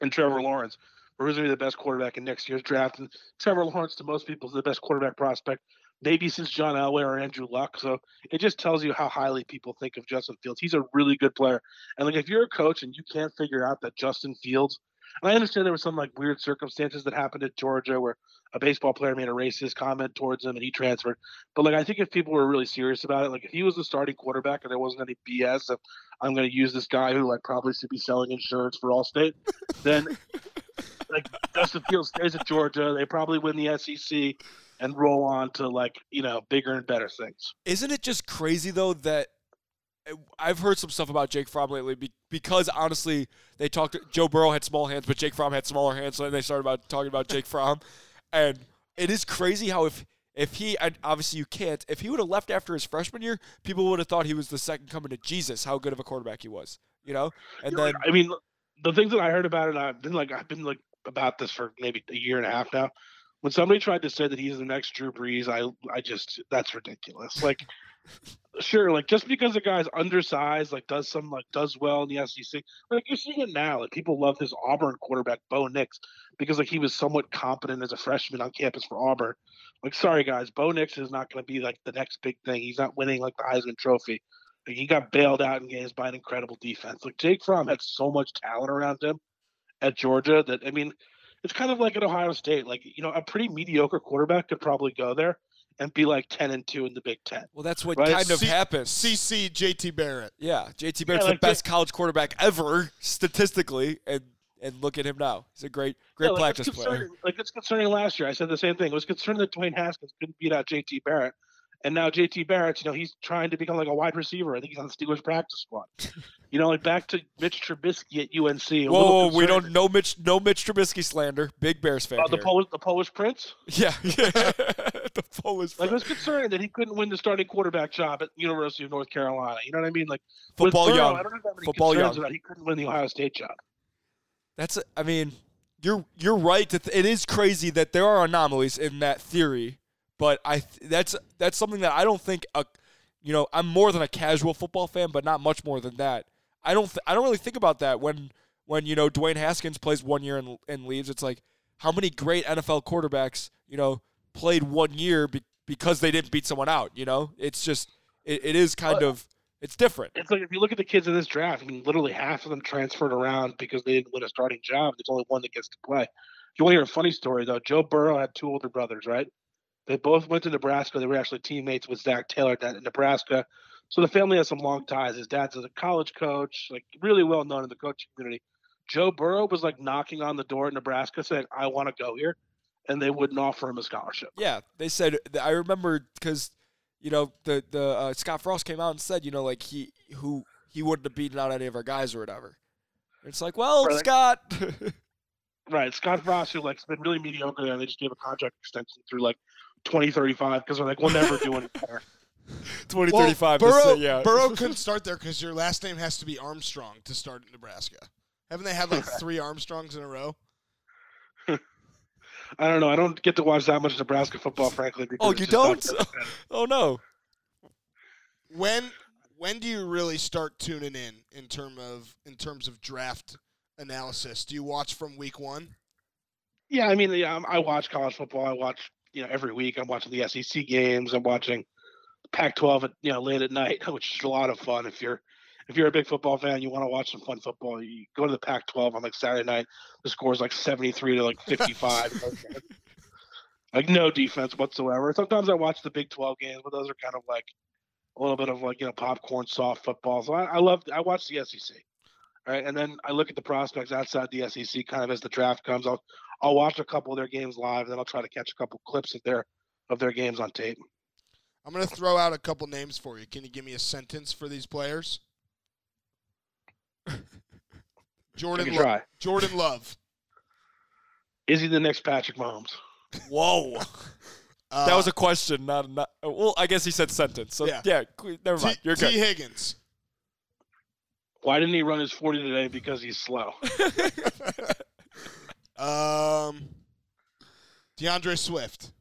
and Trevor Lawrence. Who's going to be the best quarterback in next year's draft? And Trevor Lawrence, to most people, is the best quarterback prospect, maybe since John Elway or Andrew Luck. So it just tells you how highly people think of Justin Fields. He's a really good player, and like if you're a coach and you can't figure out that Justin Fields, and I understand there were some like weird circumstances that happened at Georgia where a baseball player made a racist comment towards him and he transferred. But like I think if people were really serious about it, like if he was the starting quarterback and there wasn't any BS of I'm going to use this guy who like probably should be selling insurance for Allstate, then like Justin Fields stays at Georgia, they probably win the SEC and roll on to like you know bigger and better things. Isn't it just crazy though that uh, I've heard some stuff about Jake Fromm lately because honestly they talked. Joe Burrow had small hands, but Jake Fromm had smaller hands, so then they started about talking about Jake Fromm, and it is crazy how if if he and obviously you can't if he would have left after his freshman year, people would have thought he was the second coming to Jesus. How good of a quarterback he was, you know, and then I mean, the things that I heard about it, I've been like, I've been like about this for maybe a year and a half now. When somebody tried to say that he's the next Drew Brees, I, I just that's ridiculous. Like, sure, like just because a guy's undersized, like does some like does well in the SEC, like you're seeing it now. Like people love this Auburn quarterback Bo Nix because like he was somewhat competent as a freshman on campus for Auburn. Like, sorry guys, Bo Nix is not going to be like the next big thing. He's not winning like the Heisman Trophy. Like, he got bailed out in games by an incredible defense. Like Jake Fromm had so much talent around him at Georgia that I mean, it's kind of like at Ohio State. Like you know, a pretty mediocre quarterback could probably go there and be like ten and two in the Big Ten. well that's what Right. kind of C- happened. CC JT Barrett. Yeah, JT Barrett's like the best college quarterback ever statistically, and and look at him now. He's a great great Yeah, like, practice player. Like it's concerning. Last year, I said the same thing. It was concerning that Dwayne Haskins couldn't beat out JT Barrett, and now JT Barrett, you know, he's trying to become like a wide receiver. I think he's on the Steelers practice squad. you know, like back to Mitch Trubisky at UNC. Whoa, we don't no Mitch no Mitch Trubisky slander. Big Bears fan Uh, the. Polish, the Polish Prince. yeah, yeah. the Polish Like it was concerned that he couldn't win the starting quarterback job at University of North Carolina. You know what I mean? Like football Burrow, young. I don't have that many Football concerns young. about he couldn't win the Ohio State job. That's I mean, you're you're right. Th- it is crazy that there are anomalies in that theory, but I th- that's that's something that I don't think a you know I'm more than a casual football fan, but not much more than that. I don't th- I don't really think about that when when you know Dwayne Haskins plays one year and, and leaves. It's like how many great NFL quarterbacks you know played one year be- because they didn't beat someone out. You know, it's just it, it is kind Well, of it's different. It's like if you look at the kids in this draft, I mean, literally half of them transferred around because they didn't win a starting job. There's only one that gets to play. If you want to hear a funny story, though, Joe Burrow had two older brothers, right? They both went to Nebraska. They were actually teammates with Zac Taylor in Nebraska. So the family has some long ties. His dad's a college coach, like really well known in the coaching community. Joe Burrow was like knocking on the door at Nebraska saying, I want to go here. And they wouldn't offer him a scholarship. Yeah, they said. I remember because you know the the uh, Scott Frost came out and said you know like he who he wouldn't have beaten out any of our guys or whatever. It's like, well? Scott. Right. Scott Frost, who like has been really mediocre there, and they just gave a contract extension through like 2035 because they're like, we'll never do any better. Twenty Well, thirty five. Burrow, yeah. Burrow couldn't start there because your last name has to be Armstrong to start in Nebraska. Haven't they had like three Armstrongs in a row? I don't know. I don't get to watch that much Nebraska football, frankly. Oh, you don't? oh no. When when do you really start tuning in in term of in terms of draft analysis? Do you watch from week one? Yeah, I mean, yeah, um, I watch college football. I watch, you know, every week. I'm watching the SEC games. I'm watching Pac-12 at you know late at night, which is a lot of fun if you're if you're a big football fan, you want to watch some fun football. You go to the Pac-12 on like Saturday night. The score is like 73 to like 55. like no defense whatsoever. Sometimes I watch the Big 12 games, but those are kind of like a little bit of like you know popcorn soft football. So I, I love I watch the SEC. Right, and then I look at the prospects outside the SEC kind of as the draft comes. I'll I'll watch a couple of their games live, then I'll try to catch a couple clips of their of their games on tape. I'm going to throw out a couple names for you. Can you give me a sentence for these players? Jordan Lo- try. Jordan Love. Is he the next Patrick Mahomes? Whoa. Uh, that was a question, not, not well. I guess he said sentence. So Yeah. yeah, qu- never T, mind. You're good. T good. Higgins. Why didn't he run his 40 today? Because he's slow. Um, D'Andre Swift.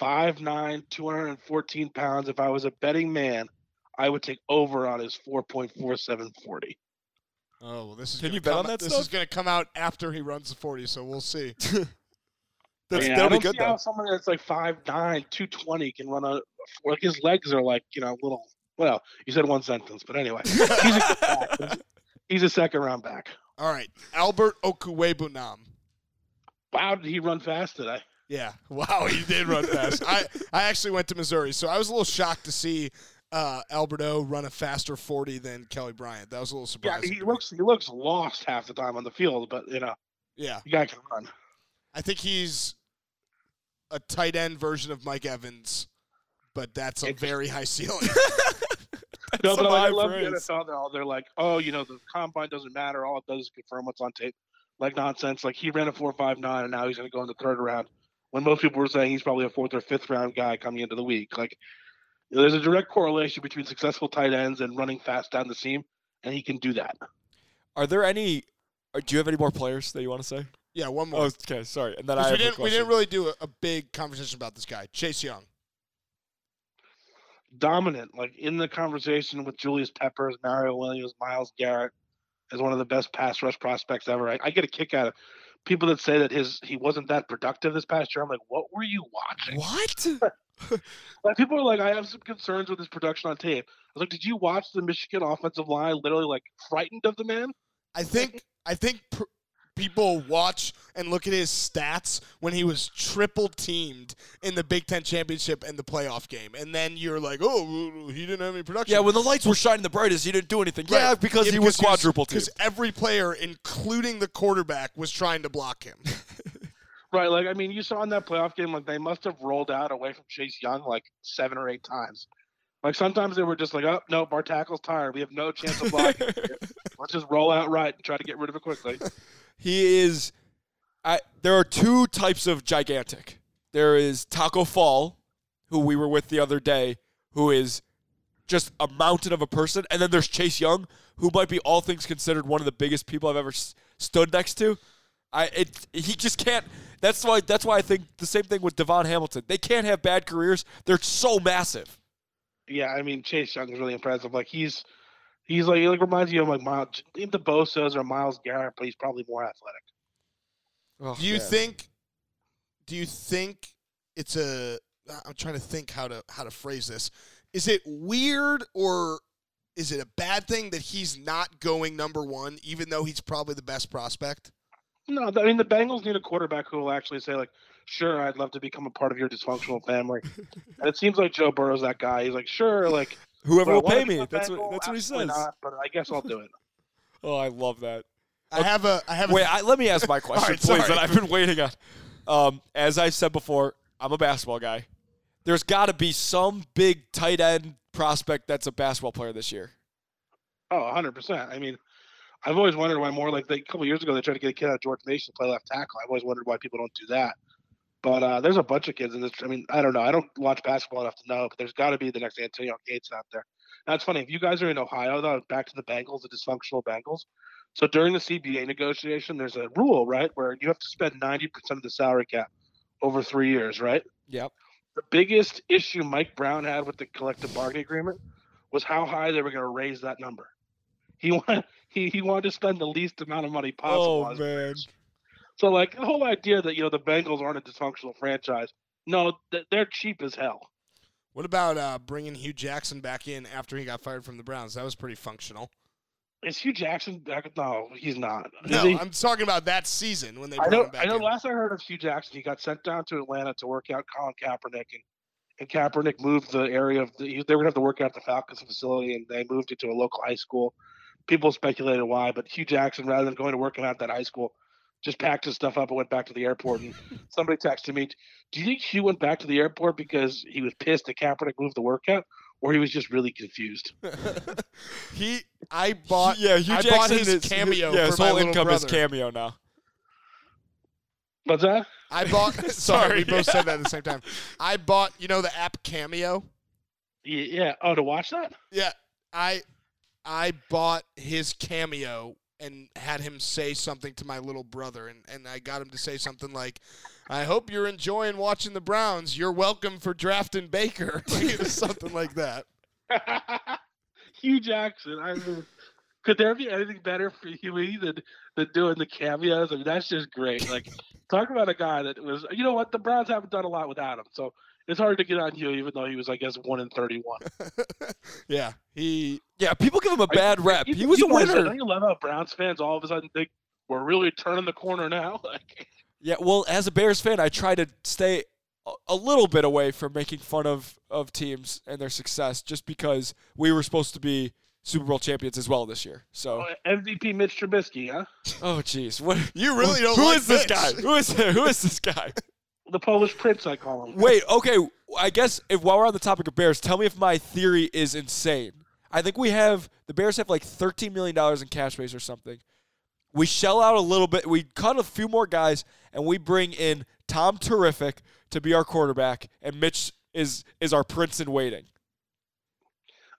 5'9", 214 pounds. If I was a betting man, I would take over on his 4.4740. Oh, well, this is Can gonna you bet come, on that This stuff? is going to come out after he runs the 40, so we'll see. That's, Yeah, I that'll be don't good see how though. someone that's like 5'9", 220 can run a like his legs are like, you know, a little well, you said one sentence, but anyway. He's a good back. He's a second round back. All right, Albert Okwuegbunam. Wow, did he run fast today? Yeah, wow, he did run fast. I, I actually went to Missouri, so I was a little shocked to see uh, Alberto run a faster 40 than Kelly Bryant. That was a little Yeah, he looks he looks lost half the time on the field, but you know, yeah, the guy can run. I think he's a tight end version of Mike Evans, but that's a It's- very high ceiling. No, but like, I love praise. the NFL. They're all they're like, oh, you know, the combine doesn't matter. All it does is confirm what's on tape. Like nonsense. Like he ran a four five nine, and now he's going to go in the third round. When most people were saying he's probably a fourth or fifth round guy coming into the week. Like you know, there's a direct correlation between successful tight ends and running fast down the seam, and he can do that. Are there any? Or do you have any more players that you want to say? yeah, one more. Oh, okay. Sorry. And then I have we didn't we didn't really do a, a big conversation about this guy, Chase Young. Dominant, like in the conversation with Julius Peppers, Mario Williams, Myles Garrett, as one of the best pass rush prospects ever. I, I get a kick out of people that say that his he wasn't that productive this past year. I'm like, what were you watching? What? Like people are like, I have some concerns with his production on tape. I was like, did you watch the Michigan offensive line literally like frightened of the man? I think I think people watch and look at his stats when he was triple teamed in the Big Ten championship and the playoff game, and then you're like, oh, he didn't have any production. Yeah, when the lights were shining the brightest, he didn't do anything. Yeah, Right. because Yeah, he was quadruple teamed. Because every player, including the quarterback, was trying to block him. Right. Like I mean, you saw in that playoff game, like they must have rolled out away from Chase Young like seven or eight times. Like sometimes they were just like, oh no, our tackle's tired. We have no chance of blocking. Let's just roll out right and try to get rid of it quickly. He is. I, there are two types of gigantic. There is Taco Fall, who we were with the other day, who is just a mountain of a person, and then there's Chase Young, who might be all things considered one of the biggest people I've ever s- stood next to. I it he just can't. That's why that's why I think the same thing with DaVon Hamilton. They can't have bad careers. They're so massive. Yeah, I mean Chase Young is really impressive. Like he's he's like he like reminds you of like Myles even the Bosa's or Myles Garrett, but he's probably more athletic. Oh, Do you man. think? Do you think it's a? I'm trying to think how to how to phrase this. Is it weird or is it a bad thing that he's not going number one, even though he's probably the best prospect? No, I mean the Bengals need a quarterback who will actually say like, "Sure, I'd love to become a part of your dysfunctional family." and it seems like Joe Burrow's that guy. He's like, "Sure, like whoever do will pay me?" That's what that's what he says. Not, but I guess I'll do it. Oh, I love that. I have a I have a Wait, I, let me ask my question, right, please, sorry. that I've been waiting on. Um, as I've said before, I'm a basketball guy. There's got to be some big tight end prospect that's a basketball player this year. Oh, 100 percent. I mean, I've always wondered why more like they, a couple years ago they tried to get a kid out of George Mason to play left tackle. I've always wondered why people don't do that. But uh, there's a bunch of kids in this. I mean, I don't know. I don't watch basketball enough to know, but there's got to be the next Antonio Gates out there. That's funny if you guys are in Ohio though. Back to the Bengals, the dysfunctional Bengals. So during the CBA negotiation, there's a rule, right, where you have to spend 90% of the salary cap over three years, right? Yep. The biggest issue Mike Brown had with the collective bargaining agreement was how high they were going to raise that number. He wanted he, he wanted to spend the least amount of money possible. Oh man. So like the whole idea that you know the Bengals aren't a dysfunctional franchise. No, they're cheap as hell. What about uh, bringing Hue Jackson back in after he got fired from the Browns? That was pretty functional. Is Hue Jackson back? No, he's not. Is No, he? I'm talking about that season when they I brought know. him back I know. in. Last I heard of Hue Jackson, he got sent down to Atlanta to work out Colin Kaepernick, and, and Kaepernick moved the area of the, they were gonna have to work out the Falcons facility, and they moved it to a local high school. People speculated why, but Hue Jackson, rather than going to work out at that high school, just packed his stuff up and went back to the airport. And somebody texted me, "Do you think Hue went back to the airport because he was pissed that Kaepernick moved the workout, or he was just really confused?" he, I bought. yeah, Hue I Jackson bought his is, cameo Yeah, his my whole little income is cameo now. What's that? I bought. sorry, Sorry, we both yeah. said that at the same time. I bought. You know the app Cameo. Yeah. yeah. Oh, to watch that? Yeah, I, I bought his cameo and had him say something to my little brother, and and I got him to say something like, "I hope you're enjoying watching the Browns. You're welcome for drafting Baker." something like that. Hue Jackson. I mean, could there be anything better for Huey than than doing the cameos? I mean, that's just great. Like, talk about a guy that was. You know what? The Browns haven't done a lot without him, so it's hard to get on Huey, even though he was, I guess, one in thirty-one. yeah, he. Yeah, people give him a bad rep. You- He was a you guys- winner. Don't you love how Browns fans all of a sudden think we're really turning the corner now? Like, Yeah, well, as a Bears fan, I try to stay a, a little bit away from making fun of, of teams and their success just because we were supposed to be Super Bowl champions as well this year. So, oh, MVP Mitch Trubisky, huh? oh jeez, what? You really don't Who like is this guy? Who is who is this guy? The Polish Prince, I call him. Wait, okay. I guess if while we're on the topic of Bears, tell me if my theory is insane. I think we have the Bears have like thirteen million dollars in cash base or something. We shell out a little bit. We cut a few more guys, and we bring in Tom Terrific to be our quarterback, and Mitch is is our prince in waiting.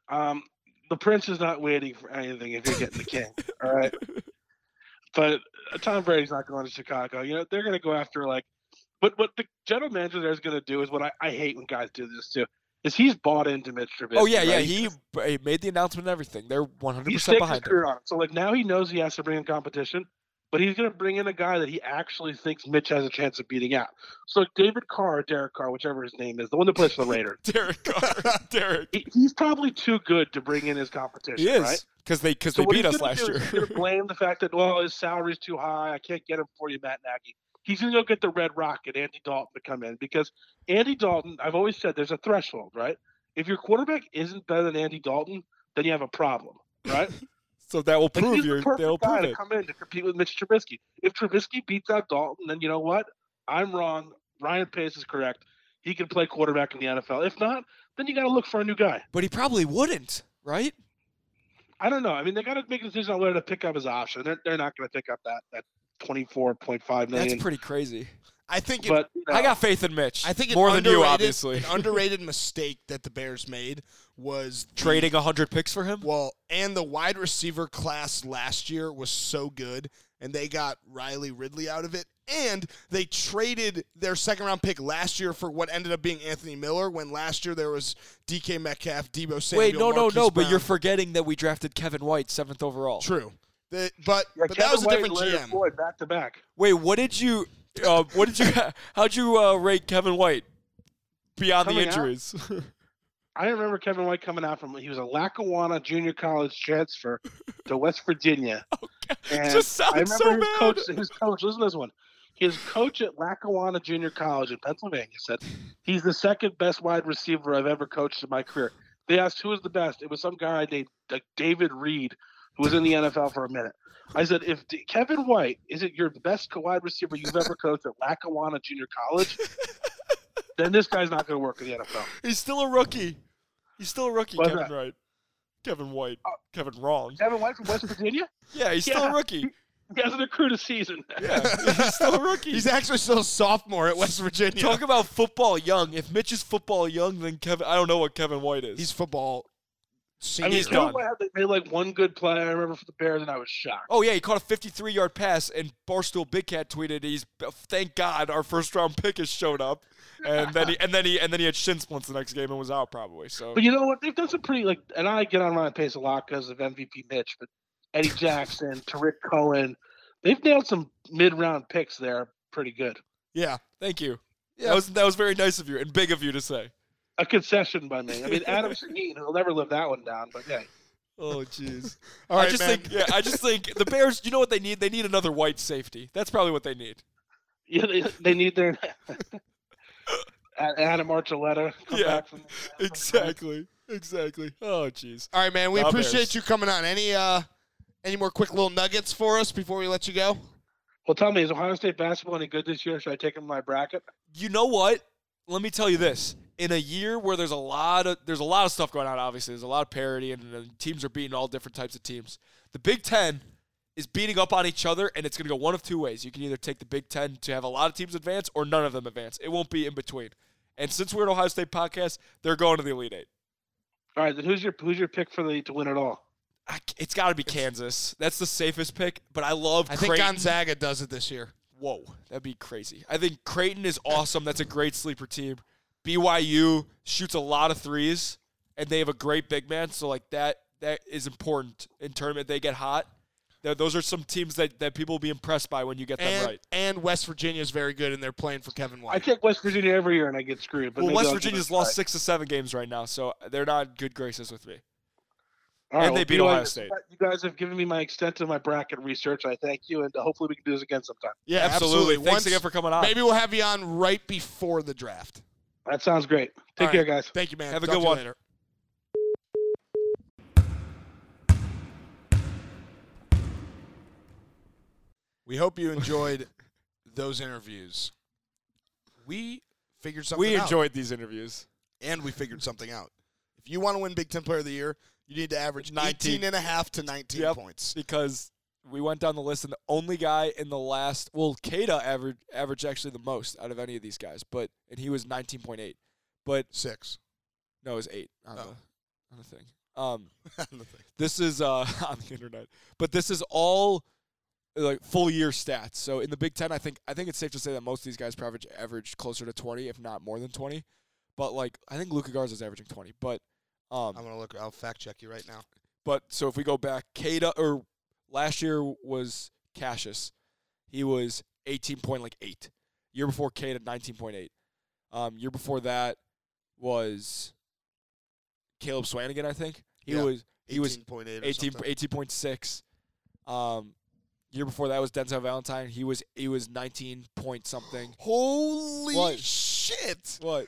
Um, the prince is not waiting for anything if you're getting the king. all right. But uh, Tom Brady's not going to Chicago. You know, they're going to go after like, but what the general manager there is going to do is what I, I hate when guys do this too. Is he's bought into Mitch Trubisky. oh yeah, yeah. right? He, he made the announcement and everything. They're one hundred he's percent staked his behind him. on. So like now he knows he has to bring in competition, but he's going to bring in a guy that he actually thinks Mitch has a chance of beating out. So like David Carr, Derek Carr, whichever his name is, the one that plays for the Raiders. Derek Carr. Derek. He, he's probably too good to bring in his competition. He right? is because they because So they beat us last year. To blame the fact that well his salary's too high. I can't get him for you, Matt Nagy. He's going to go get the Red Rocket, Andy Dalton, to come in because Andy Dalton. I've always said there's a threshold, right? If your quarterback isn't better than Andy Dalton, then you have a problem, right? so that will prove he's you. the perfect They'll guy prove to it. come in to compete with Mitch Trubisky. If Trubisky beats out Dalton, then you know what? I'm wrong. Ryan Pace is correct. He can play quarterback in the NFL. If not, then you got to look for a new guy. But he probably wouldn't, right? I don't know. I mean, they got to make a decision on whether to pick up his option. They're, they're not going to pick up that that twenty four point five million. That's pretty crazy. I think. It, but you know, I uh, got faith in Mitch. I think an more than you, obviously. An underrated mistake that the Bears made was the- Trading hundred picks for him. Well, and the wide receiver class last year was so good, and they got Riley Ridley out of it. And they traded their second round pick last year for what ended up being Anthony Miller. When last year there was DK Metcalf, Deebo Samuel. Wait, no, no, Marquise no. But Brown. you're forgetting that we drafted Kevin White seventh overall. true. The- but yeah, but Kevin that was a White different GM. Floyd back to back. Wait, what did you? Uh, what did you? How'd you uh, rate Kevin White beyond Coming the out? injuries? I remember Kevin White coming out from he was a Lackawanna Junior College transfer to West Virginia. And Just I sounds remember so his bad. coach. His coach. Listen to this one. His coach at Lackawanna Junior College in Pennsylvania said he's the second best wide receiver I've ever coached in my career. They asked who was the best. It was some guy named David Reed, who was in the NFL for a minute. I said, if D- Kevin White isn't your best wide receiver you've ever coached at Lackawanna Junior College, then this guy's not going to work in the NFL. He's still a rookie. He's still a rookie, What's Kevin that? Wright. Kevin White. Oh. Kevin Wrong. Kevin White from West Virginia? Yeah, he's still a rookie. He hasn't accrued a season. Yeah, he's still a rookie. He's actually still a sophomore at West Virginia. Talk about football young. If Mitch is football young, then Kevin. I don't know what Kevin White is. He's football. I mean, He's Kevin done. White had made like one good play. I remember for the Bears, and I was shocked. Oh yeah, he caught a 53-yard pass, and Barstool Big Cat tweeted, "He's thank God our first-round pick has showed up." And then he and then he and then he had shin splints the next game and was out probably. So But you know what? They've done some pretty like, and I get on Ryan Pace a lot because of MVP Mitch, but Eddie Jackson, Tarik Cohen, they've nailed some mid-round picks there, pretty good. yeah. thank you. Yeah, That was that was very nice of you and big of you to say. A concession by me. I mean, Adam Shaheen, he'll never live that one down. But hey, Oh jeez. All right, I just man. think yeah, I just think the Bears. You know what they need? They need another white safety. That's probably what they need. yeah, they, they need their Adam Archuleta. Come Yeah, back from Exactly. Exactly. Oh jeez. All right, man. We Nah, appreciate Bears. you coming on. Any uh, any more quick little nuggets for us before we let you go? Well, tell me, is Ohio State basketball any good this year? Should I take them in my bracket? You know what? Let me tell you this. In a year where there's a lot of there's a lot of stuff going on, obviously there's a lot of parity, and the teams are beating all different types of teams. The Big Ten is beating up on each other, and it's going to go one of two ways. You can either take the Big Ten to have a lot of teams advance, or none of them advance. It won't be in between. And since we're an Ohio State podcast, they're going to the Elite Eight. All right, then who's your who's your pick for the to win it all? I, it's got to be Kansas. That's the safest pick. But I love. I think Gonzaga does it this year. Whoa, that'd be crazy. I think Creighton is awesome. That's a great sleeper team. BYU shoots a lot of threes, and they have a great big man. So like that, that is important in tournament. They get hot. Th- Those are some teams that, that people will be impressed by when you get them And right. and West Virginia is very good, and they're playing for Kevin White. I White. take West Virginia every year and I get screwed. But Well, West Virginia's lost try. six to seven games right now, so they're not good graces with me. All right, and they well, beat BYU, Ohio State. You guys have given me my extent of my bracket research. I thank you, and uh, hopefully we can do this again sometime. Yeah, absolutely. Thanks Once- again for coming on. Maybe we'll have you on right before the draft. That sounds great. Take All care, guys. Thank you, man. Have a Talk good one. later. We hope you enjoyed those interviews. We figured something we out. enjoyed these interviews. and we figured something out. If you want to win Big Ten Player of the Year, you need to average 19. 19 and a half to 19 Yep. points. because we went down the list, and the only guy in the last, well, Keita averaged averaged actually the most out of any of these guys, but and he was 19.8, but Six. no, it was eight on, Oh. the, on the thing. Um, this is uh on the internet, but this is all like full year stats. So in the Big Ten, I think I think it's safe to say that most of these guys average, average closer to 20, if not more than 20. But like I think Luka Garza is averaging 20, but um, I'm gonna look. I'll fact check you right now. But so if we go back, Keita or last year was Cassius. He was 18 point like eight. Year before Keita 19.8. Um, year before that was Caleb Swanigan, I think. He Yeah. was he was 18.8 or 18 18.6. Um, year before that was Denzel Valentine. He was he was 19 point something. Holy What? shit! What?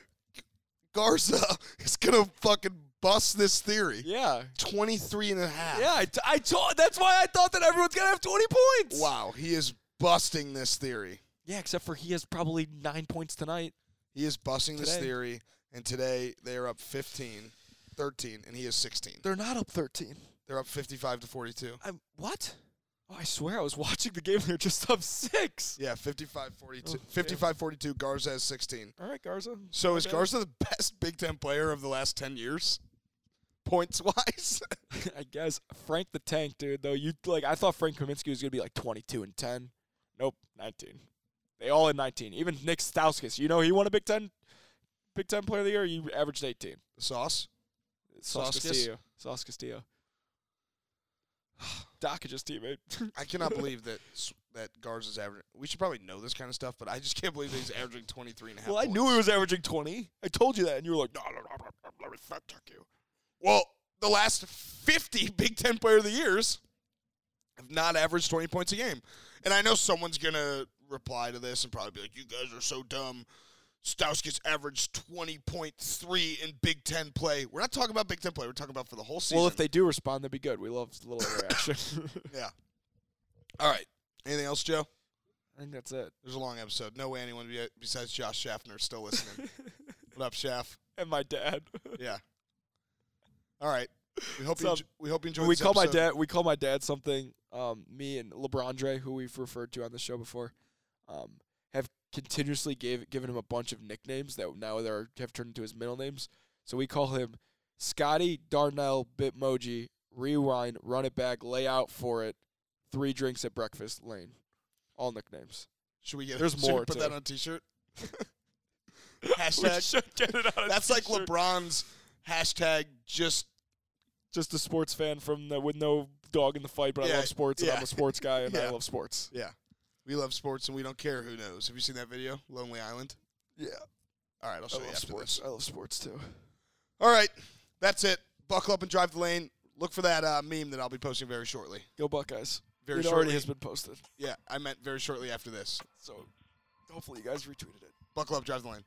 Garza is gonna fucking bust this theory. Yeah. 23 and a half. Yeah, I, t- I told that's why I thought that everyone's going to have 20 points. Wow, he is busting this theory. Yeah, except for he has probably 9 points tonight. He is busting this theory, and today they are up 15, 13, and he is 16. They're not up 13. They're up 55 to 42. I'm what? Oh, I swear I was watching the game. They're just up six. Yeah, 55 42. Oh, 55 42. Garza has 16. All right, Garza. So is. Garza the best Big Ten player of the last 10 years? Points wise? I guess Frank the Tank, dude. Though you like, I thought Frank Kaminsky was gonna be like 22 and 10. Nope, 19. They all in 19. Even Nick Stauskas. You know he won a Big Ten, Big Ten Player of the Year. He averaged 18. the sauce? Sauce Stauskas? Castillo. Sauce Castillo. Dockage's teammate. I cannot believe that that Garza's averaging. We should probably know this kind of stuff, but I just can't believe that he's averaging 23 and a half. well, I knew he was averaging 20. I told you that, and you were like, no, no, no, no, no, let me fact check you. Well, the last 50 Big Ten Player of the Years have not averaged 20 points a game. And I know someone's going to reply to this and probably be like, you guys are so dumb. Stauskas averaged 20.3 in Big Ten play. We're not talking about Big Ten play. We're talking about for the whole season. Well, if they do respond, that'd be good. We love a little interaction. Yeah. All right. Anything else, Joe? I think that's it. There's a long episode. No way anyone besides Josh Schaffner is still listening. what up, Schaff? and my dad. Yeah. All right. We hope you So, enjo- we hope you enjoyed. we call my dad. We call my dad something. Um, me and LeBron Dre, who we've referred to on the show before, um, have continuously gave given him a bunch of nicknames that now they have turned into his middle names. So we call him Scotty Darnell Bitmoji. Rewind, run it back, lay out for it. Three drinks at breakfast lane, all nicknames. Should we get? There's should we more, Put too. that on a T-shirt. we hashtag. should get it on a That's like t-shirt. LeBron's hashtag. Just Just a sports fan from the, with no dog in the fight, but Yeah, I love sports and. I'm a sports guy and I love sports. yeah. We love sports and we don't care who knows. Have you seen that video, Lonely Island? Yeah. All right, I'll I show you love after sports. this. I love sports too. All right, that's it. Buckle up and drive the lane. Look for that uh, meme that I'll be posting very shortly. Go Buckeyes. Very it shortly. already has been posted. Yeah, I meant very shortly after this. So hopefully you guys retweeted it. Buckle up, drive the lane.